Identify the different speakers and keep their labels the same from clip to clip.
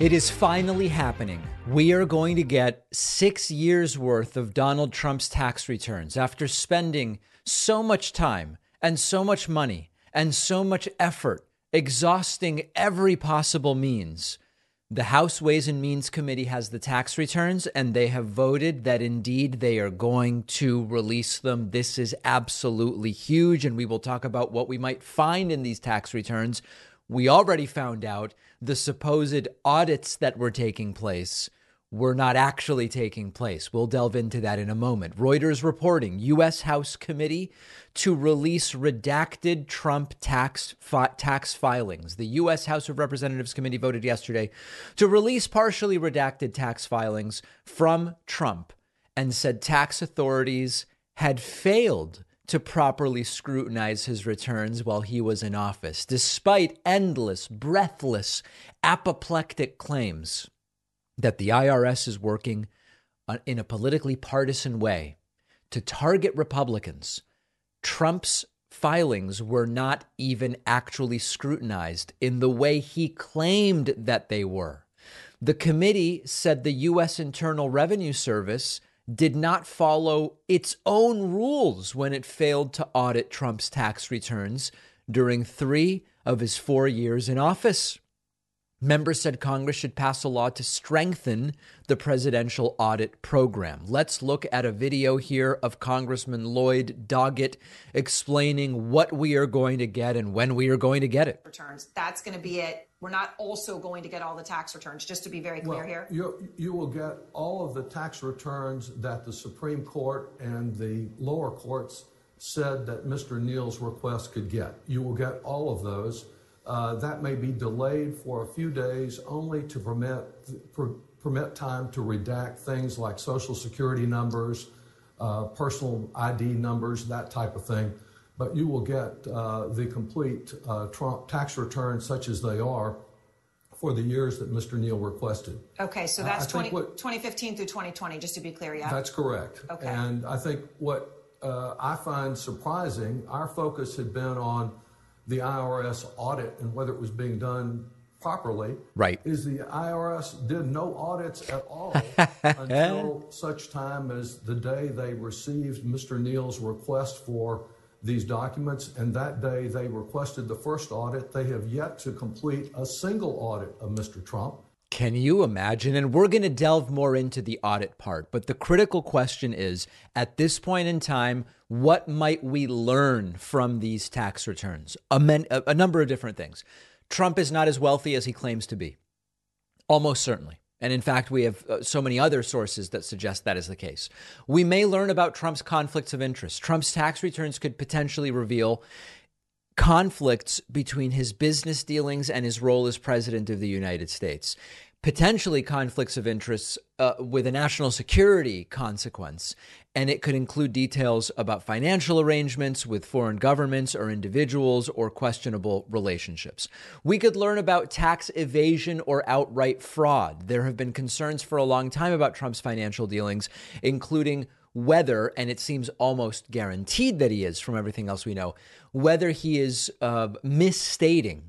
Speaker 1: It is finally happening. We are going to get six years worth of Donald Trump's tax returns after spending so much time and so much money and so much effort, exhausting every possible means. The House Ways and Means Committee has the tax returns, and they have voted that indeed they are going to release them. This is absolutely huge, and we will talk about what we might find in these tax returns. We already found out the supposed audits that were taking place were not actually taking place. We'll delve into that in a moment. Reuters reporting U.S. House committee to release redacted Trump tax fi- tax filings. The U.S. House of Representatives committee voted yesterday to release partially redacted tax filings from Trump and said tax authorities had failed to properly scrutinize his returns while he was in office, despite endless, breathless, apoplectic claims that the IRS is working in a politically partisan way to target Republicans. Trump's filings were not even actually scrutinized in the way he claimed that they were. The committee said the U.S. Internal Revenue Service did not follow its own rules when it failed to audit Trump's tax returns during three of his four years in office. Members said Congress should pass a law to strengthen the presidential audit program. Let's look at a video here of Congressman Lloyd Doggett explaining what we are going to get and when we are going to get it.
Speaker 2: Returns. That's going to be it. We're not also going to get all the tax returns, just to be very clear
Speaker 3: well,
Speaker 2: here.
Speaker 3: You, you will get all of the tax returns that the Supreme Court and the lower courts said that Mr. Neal's request could get. You will get all of those. Uh, that may be delayed for a few days only to permit, per, permit time to redact things like social security numbers, uh, personal ID numbers, that type of thing. But you will get uh, the complete uh, Trump tax returns, such as they are, for the years that Mr. Neal requested.
Speaker 2: Okay, so that's 20, what, 2015 through 2020, just to be clear, yeah?
Speaker 3: That's correct.
Speaker 2: Okay.
Speaker 3: And I think what uh, I find surprising, our focus had been on the IRS audit and whether it was being done properly.
Speaker 1: Right.
Speaker 3: Is the IRS did no audits at all until such time as the day they received Mr. Neal's request for these documents. And that day they requested the first audit. They have yet to complete a single audit of Mr. Trump.
Speaker 1: Can you imagine? And we're going to delve more into the audit part. But the critical question is at this point in time, what might we learn from these tax returns? A, men, a, a number of different things. Trump is not as wealthy as he claims to be, almost certainly. And in fact, we have uh, so many other sources that suggest that is the case. We may learn about Trump's conflicts of interest. Trump's tax returns could potentially reveal conflicts between his business dealings and his role as president of the United States potentially conflicts of interests uh, with a national security consequence. And it could include details about financial arrangements with foreign governments or individuals or questionable relationships. We could learn about tax evasion or outright fraud. There have been concerns for a long time about Trump's financial dealings, including whether, and it seems almost guaranteed that he is from everything else we know, whether he is uh, misstating,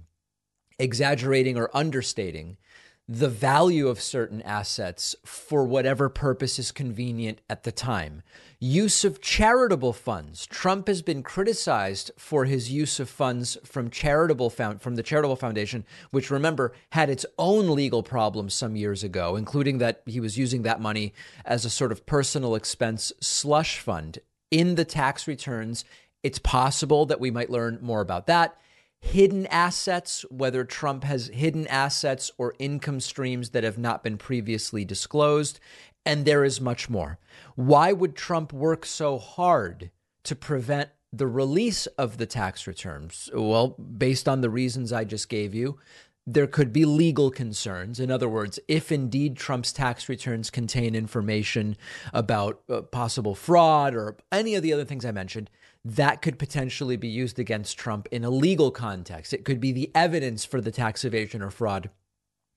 Speaker 1: exaggerating, or understating the value of certain assets for whatever purpose is convenient at the time. Use of charitable funds. Trump has been criticized for his use of funds from charitable found, from the charitable foundation, which remember had its own legal problems some years ago, including that he was using that money as a sort of personal expense slush fund in the tax returns. It's possible that we might learn more about that hidden assets, whether Trump has hidden assets or income streams that have not been previously disclosed. And there is much more. Why would Trump work so hard to prevent the release of the tax returns? Well, based on the reasons I just gave you, there could be legal concerns. In other words, if indeed Trump's tax returns contain information about uh, possible fraud or any of the other things I mentioned, that could potentially be used against Trump in a legal context. It could be the evidence for the tax evasion or fraud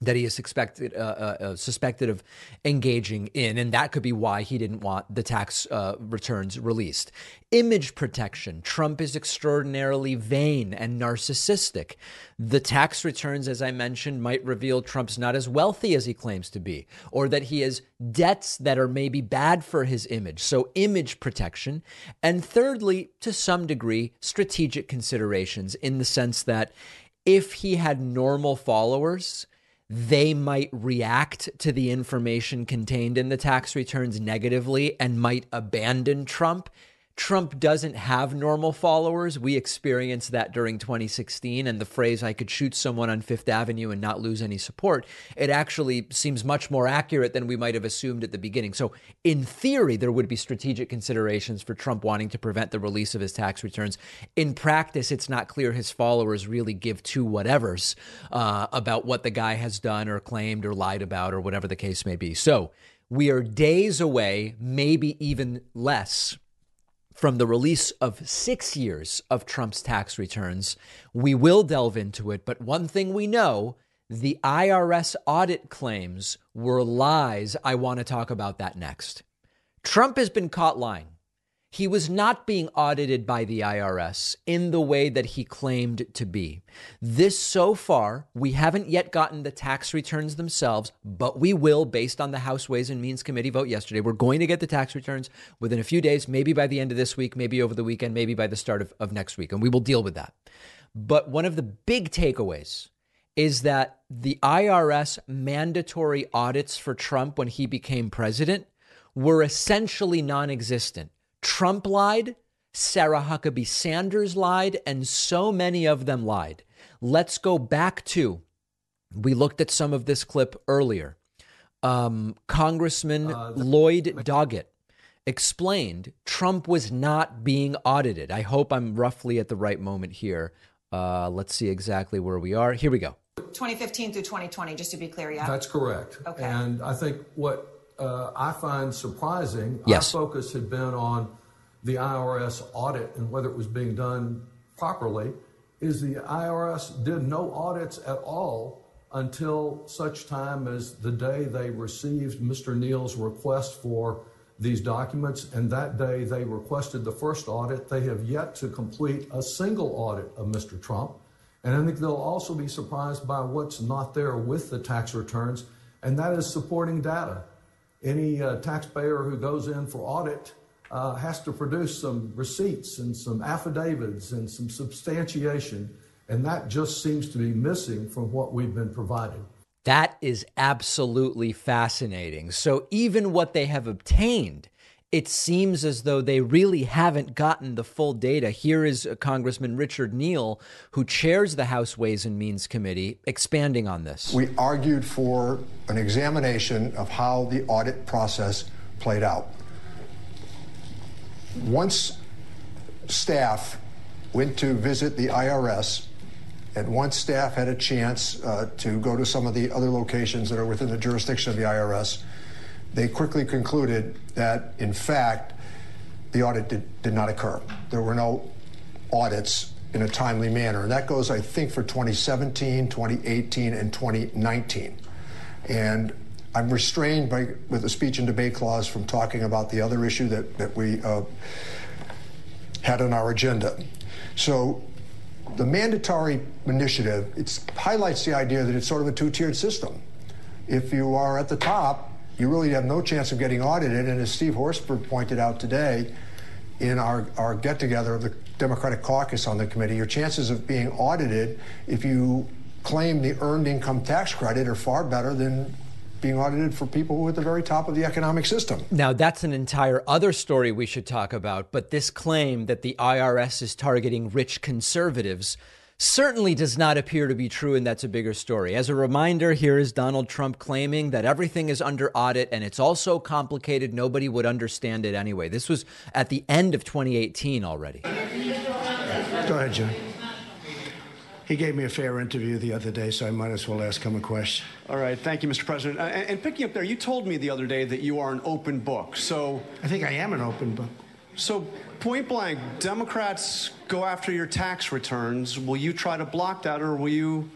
Speaker 1: that he is suspected uh, uh, uh, suspected of engaging in, and that could be why he didn't want the tax uh, returns released. Image protection. Trump is extraordinarily vain and narcissistic. The tax returns, as I mentioned, might reveal Trump's not as wealthy as he claims to be, or that he has debts that are maybe bad for his image. So, image protection. And thirdly, to some degree, strategic considerations in the sense that if he had normal followers, they might react to the information contained in the tax returns negatively and might abandon Trump Trump doesn't have normal followers. We experienced that during 2016. And the phrase, I could shoot someone on Fifth Avenue and not lose any support, it actually seems much more accurate than we might have assumed at the beginning. So, in theory, there would be strategic considerations for Trump wanting to prevent the release of his tax returns. In practice, it's not clear his followers really give two whatevers uh, about what the guy has done or claimed or lied about or whatever the case may be. So, we are days away, maybe even less from the release of six years of Trump's tax returns. We will delve into it, but one thing we know the IRS audit claims were lies. I want to talk about that next. Trump has been caught lying. He was not being audited by the IRS in the way that he claimed to be. This so far, we haven't yet gotten the tax returns themselves, but we will based on the House Ways and Means Committee vote yesterday. We're going to get the tax returns within a few days, maybe by the end of this week, maybe over the weekend, maybe by the start of, of next week, and we will deal with that. But one of the big takeaways is that the IRS mandatory audits for Trump when he became president were essentially non existent. Trump lied, Sarah Huckabee Sanders lied, and so many of them lied. Let's go back to we looked at some of this clip earlier. Um, Congressman uh, the- Lloyd Doggett explained Trump was not being audited. I hope I'm roughly at the right moment here. Uh, let's see exactly where we are. Here we go.
Speaker 2: 2015 through 2020, just to be clear, yeah?
Speaker 3: That's correct.
Speaker 2: Okay.
Speaker 3: And I think what uh, I find surprising.
Speaker 1: Yes.
Speaker 3: Our focus had been on the IRS audit and whether it was being done properly. Is the IRS did no audits at all until such time as the day they received Mr. Neal's request for these documents, and that day they requested the first audit. They have yet to complete a single audit of Mr. Trump. And I think they'll also be surprised by what's not there with the tax returns, and that is supporting data any uh, taxpayer who goes in for audit uh, has to produce some receipts and some affidavits and some substantiation. And that just seems to be missing from what we've been providing.
Speaker 1: That is absolutely fascinating. So, even what they have obtained it seems as though they really haven't gotten the full data. Here is Congressman Richard Neal, who chairs the House Ways and Means Committee, expanding on this.
Speaker 4: We argued for an examination of how the audit process played out. Once staff went to visit the IRS, and once staff had a chance uh, to go to some of the other locations that are within the jurisdiction of the IRS, they quickly concluded that, in fact, the audit did, did not occur. There were no audits in a timely manner. And that goes, I think, for 2017, 2018, and 2019. And I'm restrained by, with the speech and debate clause from talking about the other issue that, that we uh, had on our agenda. So the mandatory initiative it highlights the idea that it's sort of a two-tiered system. If you are at the top, you really have no chance of getting audited. And as Steve Horsford pointed out today in our, our get together of the Democratic caucus on the committee, your chances of being audited if you claim the earned income tax credit are far better than being audited for people who are at the very top of the economic system.
Speaker 1: Now, that's an entire other story we should talk about. But this claim that the IRS is targeting rich conservatives certainly does not appear to be true, and that's a bigger story. As a reminder, here is Donald Trump claiming that everything is under audit and it's all so complicated nobody would understand it anyway. This was at the end of 2018 already. Go
Speaker 5: ahead, John. He gave me a fair interview the other day, so I might as well ask him a question.
Speaker 6: All right, thank you, Mr. President. Uh, and, and picking up there, you told me the other day that you are an open book. So
Speaker 5: I think I am an open book.
Speaker 6: So point blank, Democrats go after your tax returns. Will you try to block that, or will you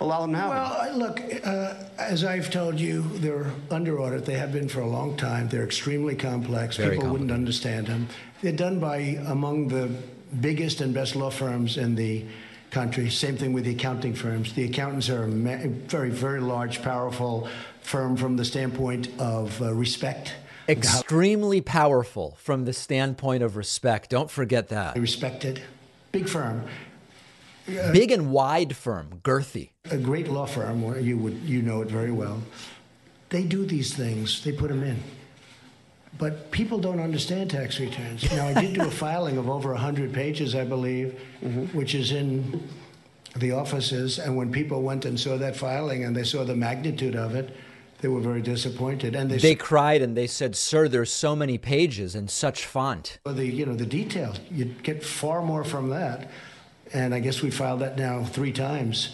Speaker 6: allow them to have
Speaker 5: well,
Speaker 6: them?
Speaker 5: Well, look, uh, As I've told you, they're under audit. They have been for a long time. They're extremely complex.
Speaker 1: Very
Speaker 5: People wouldn't understand them. They're done by among the biggest and best law firms in the country. Same thing with the accounting firms. The accountants are a very, very large, powerful firm from the standpoint of uh, respect.
Speaker 1: Extremely powerful from the standpoint of respect. Don't forget that.
Speaker 5: Respected. Big firm.
Speaker 1: Big and wide firm, girthy.
Speaker 5: A great law firm, where you would you know it very well. They do these things. They put them in. But people don't understand tax returns. Now, I did do a filing of over 100 pages, I believe, mm-hmm. which is in the offices. And when people went and saw that filing and they saw the magnitude of it, they were very disappointed. And they,
Speaker 1: they cried and they said, "Sir, there's so many pages and such font."
Speaker 5: Well, the you know the details. You get far more from that and I guess we filed that now three times.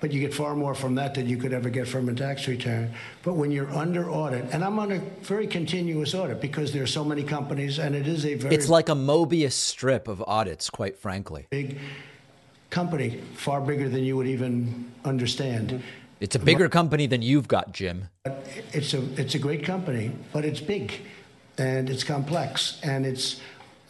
Speaker 5: But you get far more from that than you could ever get from a tax return. But when you're under audit, and I'm on a very continuous audit because there are so many companies, and it is a very
Speaker 1: it's like a Mobius strip of audits, quite frankly.
Speaker 5: Big company, far bigger than you would even understand.
Speaker 1: It's a bigger company than you've got, Jim.
Speaker 5: It's a it's a great company, but it's big, and it's complex, and it's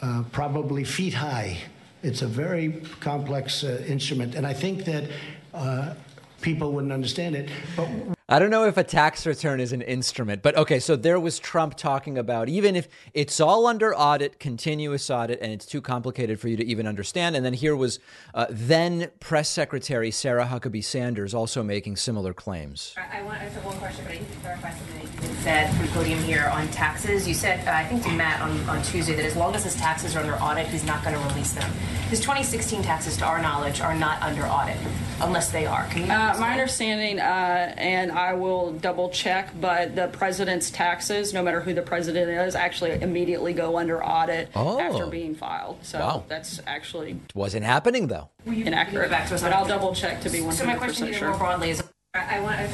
Speaker 5: uh, probably feet high it's a very complex uh, instrument, and I think that uh, people wouldn't understand it. But
Speaker 1: I don't know if a tax return is an instrument, but okay, so there was Trump talking about even if it's all under audit, continuous audit, and it's too complicated for you to even understand. And then here was uh, then Press Secretary Sarah Huckabee Sanders also making similar claims.
Speaker 7: I, I want to answer one question, but I need to clarify something that you said from the podium here on taxes. You said, uh, I think to Matt on, on Tuesday, that as long as his taxes are under audit, he's not going to release them. His 2016 taxes, to our knowledge, are not under audit unless they are. Can you?
Speaker 8: Uh, my understanding, uh, and I will double check, but the president's taxes, no matter who the president is, actually immediately go under audit oh. after being filed. So wow. that's actually
Speaker 1: it wasn't happening though.
Speaker 8: Inaccurate. Back to us but I'll double check to be one. So my question sure.
Speaker 7: more broadly is, I want. I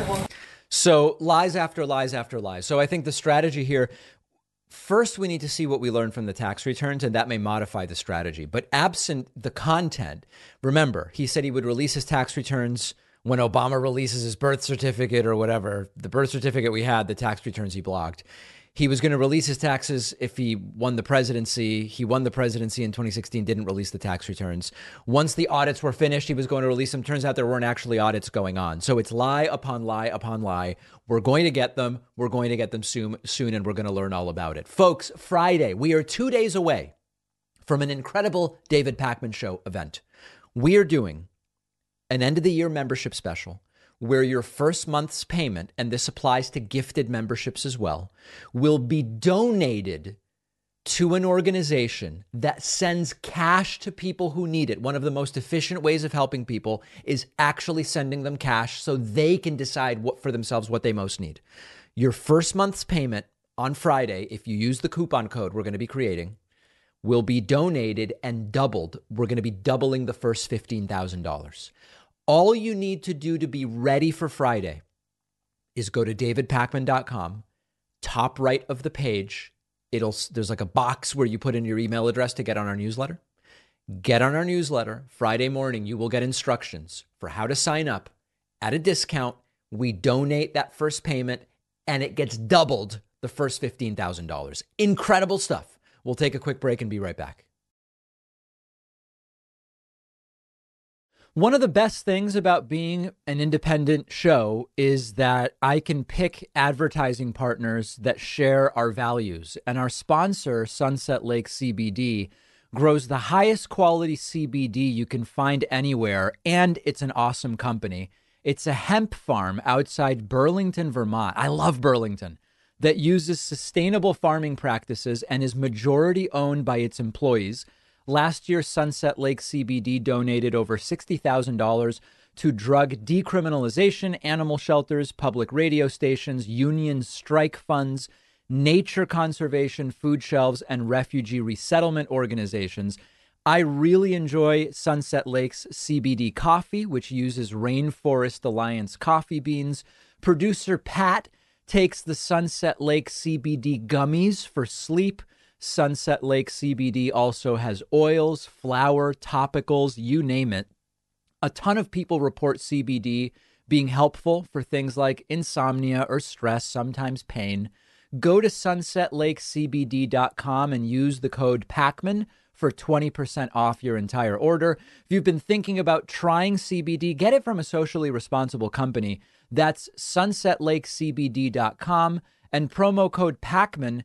Speaker 1: so lies after lies after lies. So I think the strategy here First, we need to see what we learned from the tax returns, and that may modify the strategy. But absent the content, remember, he said he would release his tax returns when Obama releases his birth certificate or whatever. The birth certificate we had, the tax returns he blocked. He was going to release his taxes if he won the presidency. He won the presidency in 2016, didn't release the tax returns. Once the audits were finished, he was going to release them. Turns out there weren't actually audits going on. So it's lie upon lie upon lie. We're going to get them. We're going to get them soon, soon and we're going to learn all about it. Folks, Friday, we are two days away from an incredible David Pakman Show event. We are doing an end of the year membership special where your first month's payment, and this applies to gifted memberships as well, will be donated to an organization that sends cash to people who need it. One of the most efficient ways of helping people is actually sending them cash so they can decide what for themselves what they most need. Your first month's payment on Friday, if you use the coupon code we're going to be creating, will be donated and doubled. We're going to be doubling the first $15,000. All you need to do to be ready for Friday is go to davidpakman.com, top right of the page. It'll there's like a box where you put in your email address to get on our newsletter. Get on our newsletter. Friday morning, you will get instructions for how to sign up at a discount. We donate that first payment and it gets doubled the first $15,000. Incredible stuff. We'll take a quick break and be right back. One of the best things about being an independent show is that I can pick advertising partners that share our values. And our sponsor, Sunset Lake CBD, grows the highest quality CBD you can find anywhere. And it's an awesome company. It's a hemp farm outside Burlington, Vermont. I love Burlington. That uses sustainable farming practices and is majority owned by its employees. Last year, Sunset Lake CBD donated over $60,000 to drug decriminalization, animal shelters, public radio stations, union strike funds, nature conservation, food shelves, and refugee resettlement organizations. I really enjoy Sunset Lake's CBD coffee, which uses Rainforest Alliance coffee beans. Producer Pat takes the Sunset Lake CBD gummies for sleep. Sunset Lake CBD also has oils, flower, topicals, you name it. A ton of people report CBD being helpful for things like insomnia or stress, sometimes pain, go to sunsetlakecbd.com and use the code PAKMAN for 20% off your entire order. If you've been thinking about trying CBD, get it from a socially responsible company. That's sunsetlakecbd.com and promo code PAKMAN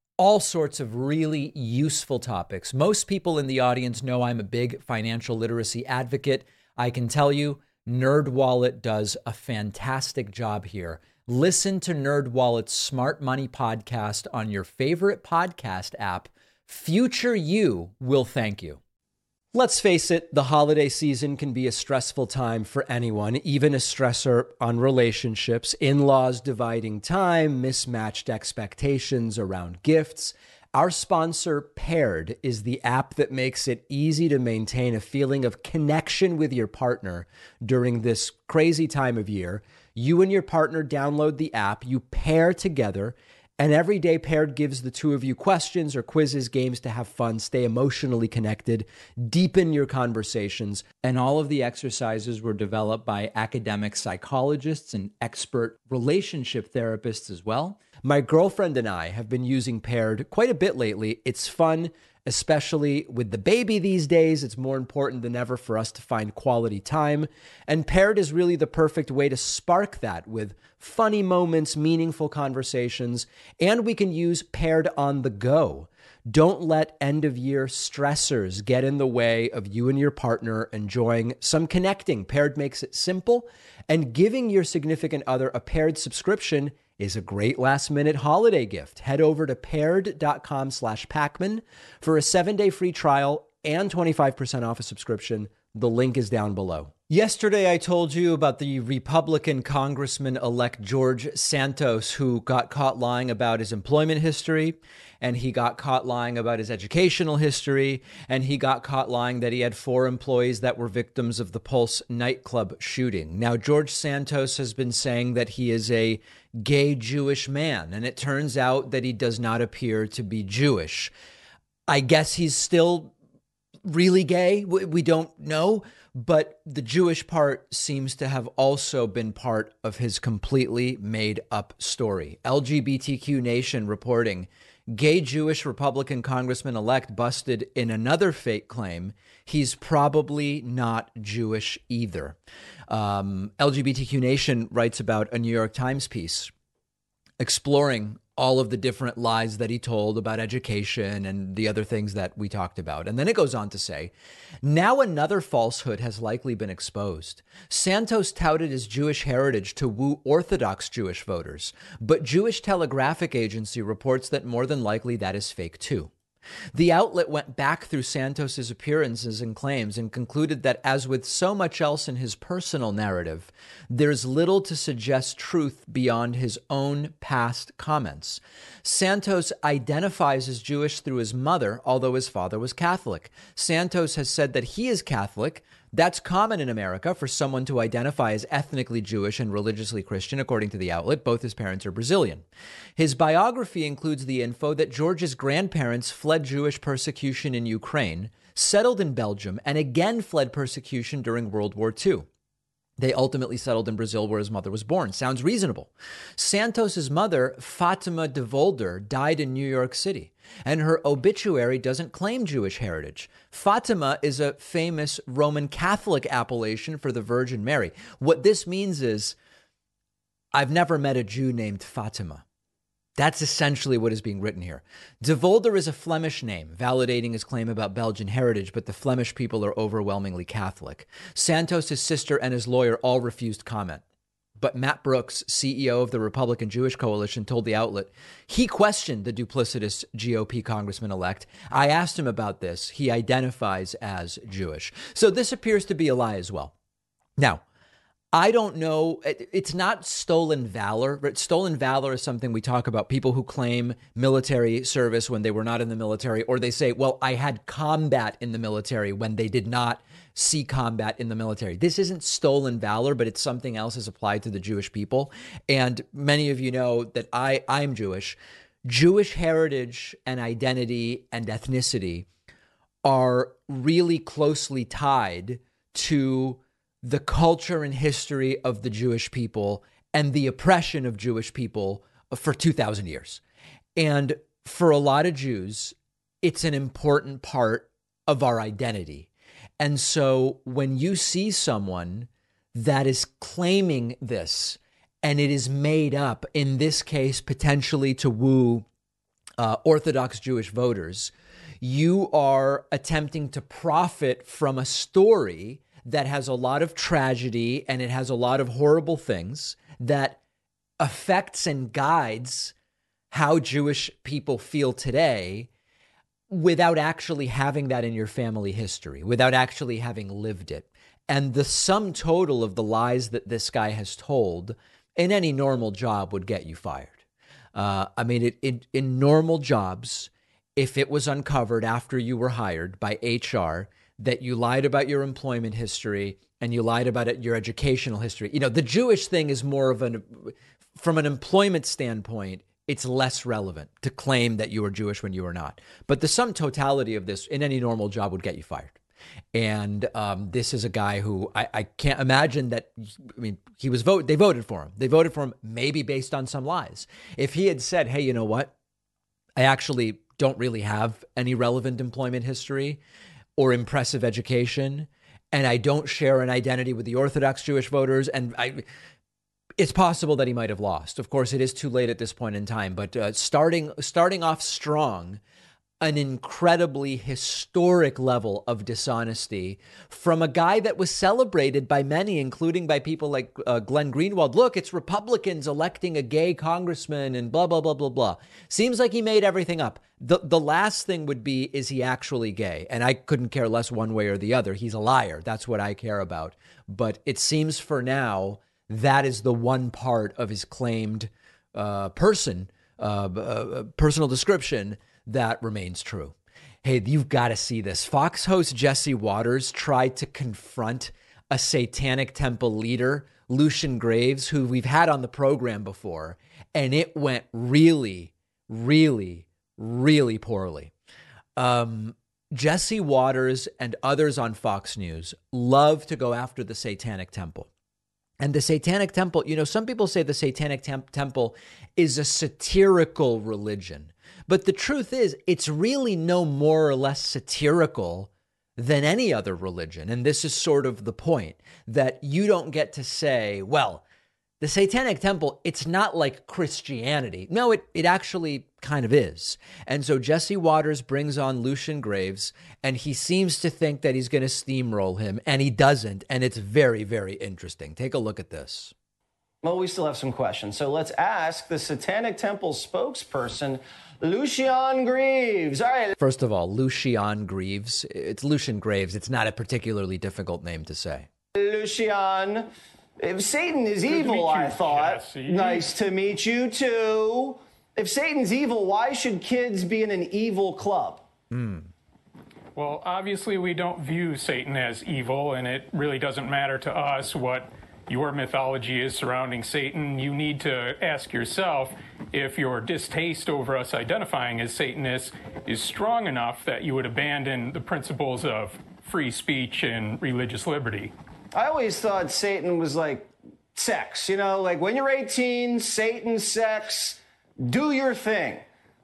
Speaker 1: all sorts of really useful topics. Most people in the audience know I'm a big financial literacy advocate. I can tell you, NerdWallet does a fantastic job here. Listen to NerdWallet's Smart Money podcast on your favorite podcast app. Future you will thank you. Let's face it, the holiday season can be a stressful time for anyone, even a stressor on relationships, in laws dividing time, mismatched expectations around gifts. Our sponsor, Paired, is the app that makes it easy to maintain a feeling of connection with your partner during this crazy time of year. You and your partner download the app, you pair together and every day paired gives the two of you questions or quizzes, games to have fun, stay emotionally connected, deepen your conversations. And all of the exercises were developed by academic psychologists and expert relationship therapists as well. My girlfriend and I have been using paired quite a bit lately. It's fun especially with the baby these days. It's more important than ever for us to find quality time. And paired is really the perfect way to spark that with funny moments, meaningful conversations, and we can use paired on the go. Don't let end of year stressors get in the way of you and your partner enjoying some connecting. Paired makes it simple, and giving your significant other a paired subscription is a great last minute holiday gift. Head over to paired.com slash Pakman for a seven day free trial and 25% off a subscription. The link is down below. Yesterday, I told you about the Republican Congressman elect George Santos, who got caught lying about his employment history, and he got caught lying about his educational history, and he got caught lying that he had four employees that were victims of the Pulse nightclub shooting. Now, George Santos has been saying that he is a gay Jewish man, and it turns out that he does not appear to be Jewish. I guess he's still really gay. We don't know. But the Jewish part seems to have also been part of his completely made up story. LGBTQ Nation reporting gay Jewish Republican Congressman elect busted in another fake claim. He's probably not Jewish either. Um, LGBTQ Nation writes about a New York Times piece exploring all of the different lies that he told about education and the other things that we talked about. And then it goes on to say, now another falsehood has likely been exposed. Santos touted his Jewish heritage to woo Orthodox Jewish voters, but Jewish Telegraphic Agency reports that more than likely that is fake too. The outlet went back through Santos's appearances and claims and concluded that, as with so much else in his personal narrative, there's little to suggest truth beyond his own past comments. Santos identifies as Jewish through his mother, although his father was Catholic. Santos has said that he is Catholic that's common in America for someone to identify as ethnically Jewish and religiously Christian, according to the outlet. Both his parents are Brazilian. His biography includes the info that George's grandparents fled Jewish persecution in Ukraine, settled in Belgium, and again fled persecution during World War II. They ultimately settled in Brazil where his mother was born. Sounds reasonable. Santos's mother, Fatima de Volder, died in New York City, and her obituary doesn't claim Jewish heritage. Fatima is a famous Roman Catholic appellation for the Virgin Mary. What this means is I've never met a Jew named Fatima. That's essentially what is being written here. De Volder is a Flemish name, validating his claim about Belgian heritage, but the Flemish people are overwhelmingly Catholic. Santos, his sister, and his lawyer all refused comment. But Matt Brooks, CEO of the Republican Jewish Coalition, told the outlet he questioned the duplicitous GOP congressman elect. I asked him about this. He identifies as Jewish. So this appears to be a lie as well. Now, I don't know. It's not stolen valor. Stolen valor is something we talk about. People who claim military service when they were not in the military, or they say, well, I had combat in the military when they did not see combat in the military. This isn't stolen valor, but it's something else as applied to the Jewish people. And many of you know that I, I'm Jewish. Jewish heritage and identity and ethnicity are really closely tied to the culture and history of the Jewish people and the oppression of Jewish people for 2,000 years. And for a lot of Jews, it's an important part of our identity. And so when you see someone that is claiming this and it is made up, in this case, potentially to woo uh, Orthodox Jewish voters, you are attempting to profit from a story that has a lot of tragedy and it has a lot of horrible things that affects and guides how Jewish people feel today without actually having that in your family history, without actually having lived it. And the sum total of the lies that this guy has told in any normal job would get you fired. Uh, I mean, it, it, in normal jobs, if it was uncovered after you were hired by HR, that you lied about your employment history and you lied about it, your educational history. You know, the Jewish thing is more of an, from an employment standpoint, it's less relevant to claim that you were Jewish when you were not. But the sum totality of this in any normal job would get you fired. And um, this is a guy who I, I, can't imagine that. I mean, he was vote. They voted for him. They voted for him maybe based on some lies. If he had said, "Hey, you know what? I actually don't really have any relevant employment history or impressive education, and I don't share an identity with the Orthodox Jewish voters, and I it's possible that he might have lost. Of course, it is too late at this point in time. But uh, starting starting off strong, an incredibly historic level of dishonesty from a guy that was celebrated by many, including by people like uh, Glenn Greenwald. Look, it's Republicans electing a gay congressman and blah, blah, blah, blah, blah. Seems like he made everything up. The, the last thing would be, is he actually gay? And I couldn't care less one way or the other. He's a liar. That's what I care about. But it seems for now, that is the one part of his claimed uh, person, uh, uh personal description that remains true. Hey, you've got to see this. Fox host Jesse Watters tried to confront a satanic temple leader, Lucien Greaves, who we've had on the program before, and it went really, really, really poorly. Um, Jesse Watters and others on Fox News love to go after the Satanic Temple. And the Satanic Temple, you know, some people say the Satanic Temp- Temple is a satirical religion. But the truth is, it's really no more or less satirical than any other religion. And this is sort of the point that you don't get to say, well, the Satanic Temple, it's not like Christianity. No, it, it actually kind of is. And so Jesse Watters brings on Lucien Greaves, and he seems to think that he's going to steamroll him, and he doesn't. And it's very, very interesting. Take a look at this.
Speaker 9: Well, we still have some questions. So let's ask the Satanic Temple spokesperson, Lucian Greaves. All right.
Speaker 1: First of all, Lucian Greaves. It's Lucian Graves. It's not a particularly difficult name to say.
Speaker 9: Lucian. If Satan is Good evil, I thought. Jesse. Nice to meet you too. If Satan's evil, why should kids be in an evil club?
Speaker 10: Hmm. Well, obviously, we don't view Satan as evil, and it really doesn't matter to us what your mythology is surrounding Satan, you need to ask yourself if your distaste over us identifying as Satanists is strong enough that you would abandon the principles of free speech and religious liberty.
Speaker 9: I always thought Satan was like sex, you know, like when you're 18, Satan, sex, do your thing.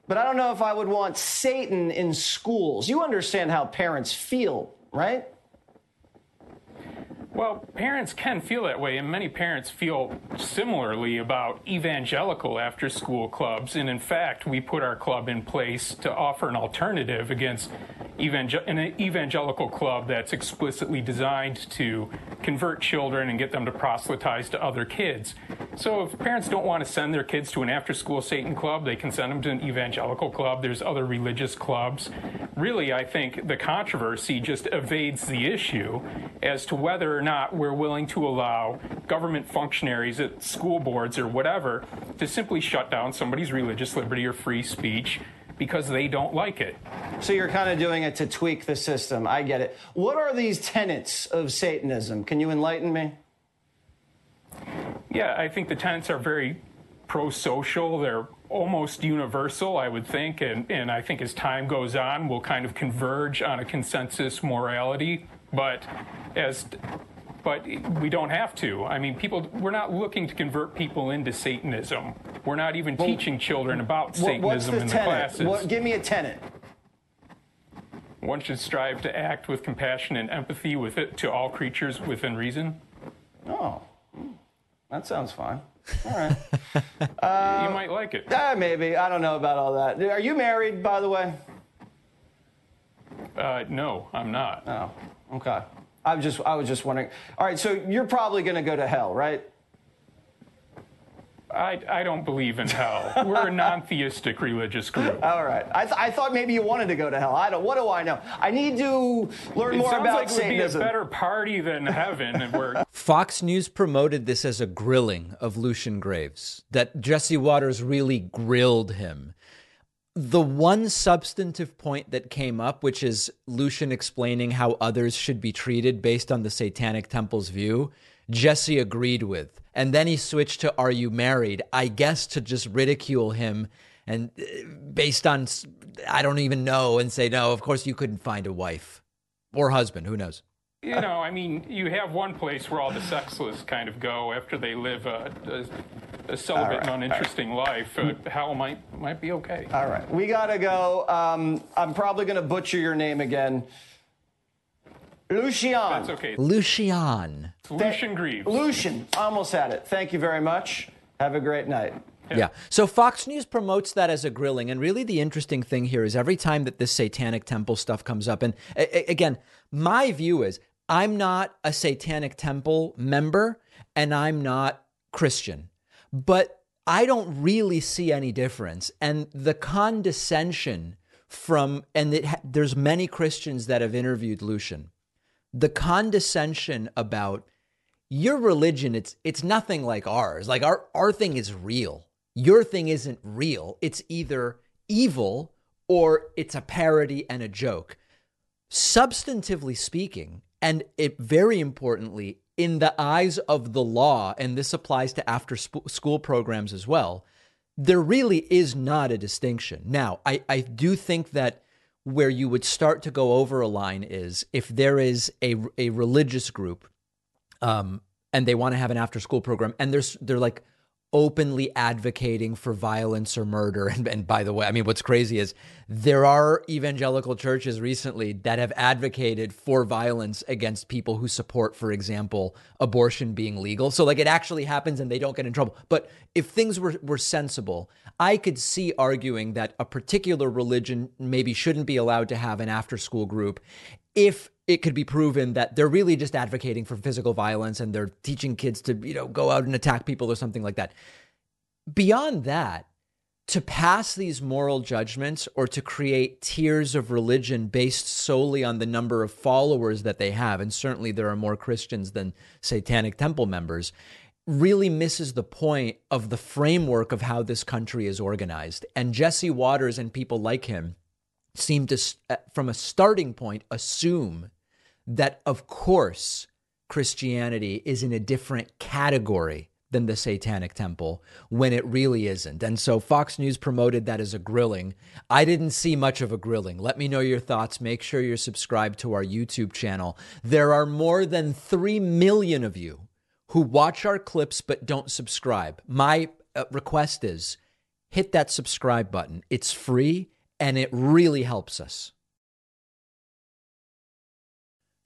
Speaker 9: But I don't know if I would want Satan in schools. You understand how parents feel, right?
Speaker 10: Well, parents can feel that way, and many parents feel similarly about evangelical after school clubs. And in fact, we put our club in place to offer an alternative against evangel- an evangelical club that's explicitly designed to convert children and get them to proselytize to other kids. So if parents don't want to send their kids to an after school Satan club, they can send them to an evangelical club. There's other religious clubs. Really, I think the controversy just evades the issue as to whether or not we're willing to allow government functionaries at school boards or whatever to simply shut down somebody's religious liberty or free speech because they don't like it.
Speaker 9: So you're kind of doing it to tweak the system. I get it. What are these tenets of Satanism? Can you enlighten me?
Speaker 10: Yeah, I think the tenets are very pro social. They're almost universal, I would think. And, and I think as time goes on, we'll kind of converge on a consensus morality. But as but we don't have to. I mean, people, we're not looking to convert people into Satanism. We're not even well, teaching children about Satanism
Speaker 9: the
Speaker 10: in
Speaker 9: tenet?
Speaker 10: the classes.
Speaker 9: What, give me a tenet.
Speaker 10: One should strive to act with compassion and empathy with it to all creatures within reason.
Speaker 9: Oh, that sounds fine. All right.
Speaker 10: uh, you might like it.
Speaker 9: Uh, maybe. I don't know about all that. Are you married, by the way?
Speaker 10: Uh, no, I'm not.
Speaker 9: Oh, okay. I was just I was just wondering. All right, so you're probably going to go to hell, right?
Speaker 10: I, I don't believe in hell. We're a non-theistic religious group.
Speaker 9: All right. I, th- I thought maybe you wanted to go to hell. I don't. What do I know? I need to learn
Speaker 10: it
Speaker 9: more
Speaker 10: sounds
Speaker 9: about
Speaker 10: like
Speaker 9: Satanism.
Speaker 10: It would be a better party than heaven. Where
Speaker 1: Fox News promoted this as a grilling of Lucien Greaves. That Jesse Watters really grilled him the one substantive point that came up, which is Lucien explaining how others should be treated based on the Satanic Temple's view, Jesse agreed with. And then he switched to Are You Married? I guess to just ridicule him and uh, based on, I don't even know, and say, No, of course you couldn't find a wife or husband. Who knows?
Speaker 10: You know, I mean, you have one place where all the sexless kind of go after they live a, a, a celibate right, and uninteresting right. life. Uh, hell might might be okay.
Speaker 9: All right, we gotta go. Um, I'm probably gonna butcher your name again. Lucian.
Speaker 10: That's okay.
Speaker 1: Lucien.
Speaker 10: Lucien Greaves.
Speaker 9: Lucien. Almost had it. Thank you very much. Have a great night.
Speaker 1: Yeah. yeah. So Fox News promotes that as a grilling. And really, the interesting thing here is every time that this satanic temple stuff comes up, and a- again, my view is I'm not a satanic temple member and I'm not Christian, but I don't really see any difference. And the condescension from, and it, there's many Christians that have interviewed Lucien, the condescension about your religion, it's, it's nothing like ours. Like our, our thing is real. Your thing isn't real. It's either evil or it's a parody and a joke. Substantively speaking, and it very importantly, in the eyes of the law, and this applies to after school programs as well, there really is not a distinction. Now, I, I do think that where you would start to go over a line is if there is a, a religious group um, and they want to have an after school program and there's they're like openly advocating for violence or murder. And, and, by the way, I mean, what's crazy is there are evangelical churches recently that have advocated for violence against people who support, for example, abortion being legal. So, like, it actually happens and they don't get in trouble. But if things were, were sensible, I could see arguing that a particular religion maybe shouldn't be allowed to have an after school group if it could be proven that they're really just advocating for physical violence and they're teaching kids to, you know, go out and attack people or something like that. Beyond that, to pass these moral judgments or to create tiers of religion based solely on the number of followers that they have, and certainly there are more Christians than Satanic Temple members, really misses the point of the framework of how this country is organized. And Jesse Watters and people like him seem to, uh, from a starting point, assume that, of course, Christianity is in a different category than the Satanic Temple when it really isn't. And so Fox News promoted that as a grilling. I didn't see much of a grilling. Let me know your thoughts. Make sure you're subscribed to our YouTube channel. There are more than 3 million of you who watch our clips but don't subscribe. My uh, request is hit that subscribe button. It's free and it really helps us.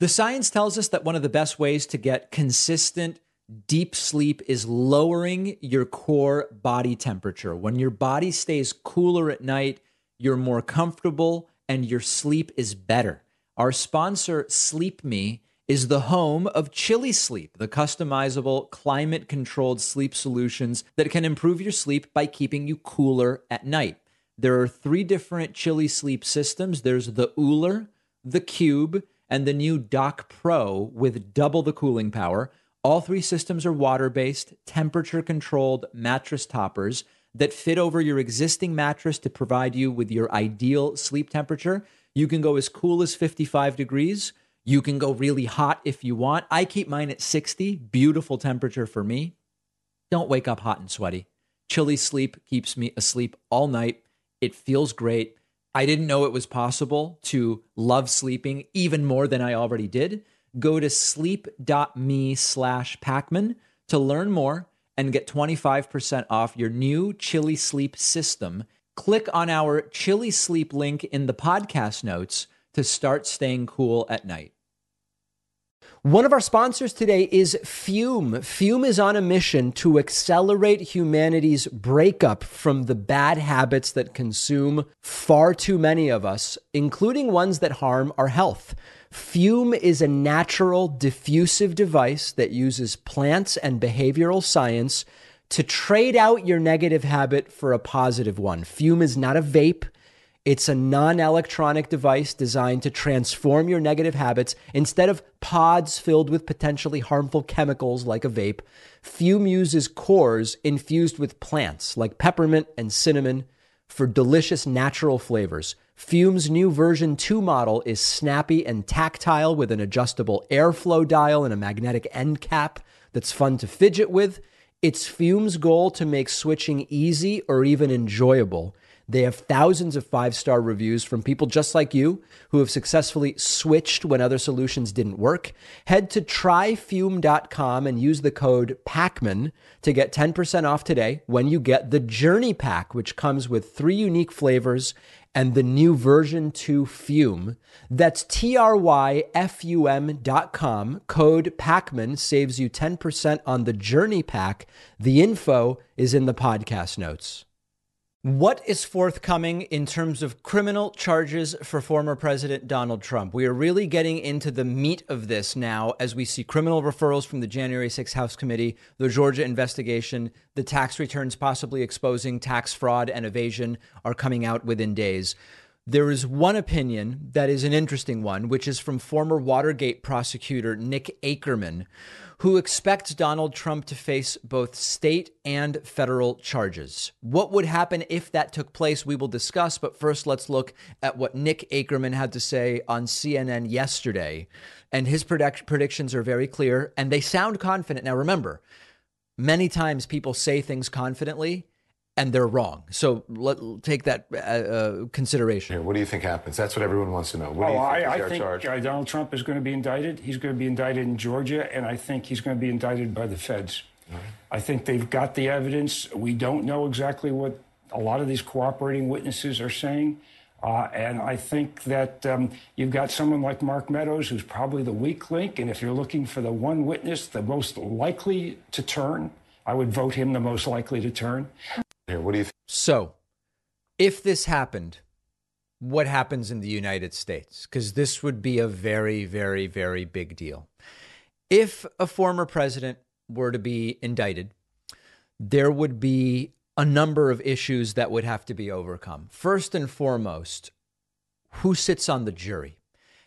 Speaker 1: The science tells us that one of the best ways to get consistent deep sleep is lowering your core body temperature. When your body stays cooler at night, you're more comfortable and your sleep is better. Our sponsor, Sleep Me, is the home of Chili Sleep, the customizable, climate controlled sleep solutions that can improve your sleep by keeping you cooler at night. There are three different Chili Sleep systems there's the OOLER, the Cube, and the new Dock Pro with double the cooling power. All three systems are water based, temperature controlled mattress toppers that fit over your existing mattress to provide you with your ideal sleep temperature. You can go as cool as 55 degrees. You can go really hot if you want. I keep mine at 60, beautiful temperature for me. Don't wake up hot and sweaty. Chili sleep keeps me asleep all night. It feels great. I didn't know it was possible to love sleeping even more than I already did. Go to sleep.me slash Pakman to learn more and get 25% off your new Chili Sleep system. Click on our Chili Sleep link in the podcast notes to start staying cool at night. One of our sponsors today is Fume. Fume is on a mission to accelerate humanity's breakup from the bad habits that consume far too many of us, including ones that harm our health. Fume is a natural diffusive device that uses plants and behavioral science to trade out your negative habit for a positive one. Fume is not a vape. It's a non electronic device designed to transform your negative habits. Instead of pods filled with potentially harmful chemicals like a vape, Fume uses cores infused with plants like peppermint and cinnamon for delicious natural flavors. Fume's new version 2 model is snappy and tactile with an adjustable airflow dial and a magnetic end cap that's fun to fidget with. It's Fume's goal to make switching easy or even enjoyable. They have thousands of five star reviews from people just like you who have successfully switched when other solutions didn't work. Head to tryfume.com and use the code PAKMAN to get 10% off today when you get the Journey Pack, which comes with three unique flavors and the new version 2 Fume. That's T R Y F U M dot. Code PAKMAN saves you 10% on the Journey Pack. The info is in the podcast notes. What is forthcoming in terms of criminal charges for former President Donald Trump? We are really getting into the meat of this now as we see criminal referrals from the January 6th House Committee, the Georgia investigation, the tax returns possibly exposing tax fraud and evasion are coming out within days. There is one opinion that is an interesting one, which is from former Watergate prosecutor Nick Akerman, who expects Donald Trump to face both state and federal charges. What would happen if that took place, we will discuss. But first, let's look at what Nick Akerman had to say on CNN yesterday. And his predict- predictions are very clear and they sound confident. Now, remember, many times people say things confidently and they're wrong. So let take that uh, uh, consideration.
Speaker 11: Yeah, what do you think happens? That's what everyone wants to know. What
Speaker 12: oh,
Speaker 11: do you think
Speaker 12: I, I think uh, Donald Trump is going to be indicted. He's going to be indicted in Georgia, and I think he's going to be indicted by the feds. Right. I think they've got the evidence. We don't know exactly what a lot of these cooperating witnesses are saying. Uh, and I think that um, you've got someone like Mark Meadows, who's probably the weak link. And if you're looking for the one witness, the most likely to turn, I would vote him the most likely to turn.
Speaker 11: Here, what do you think?
Speaker 1: So, if this happened, what happens in the United States? Because this would be a very, very, very big deal. If a former president were to be indicted, there would be a number of issues that would have to be overcome. First and foremost, who sits on the jury?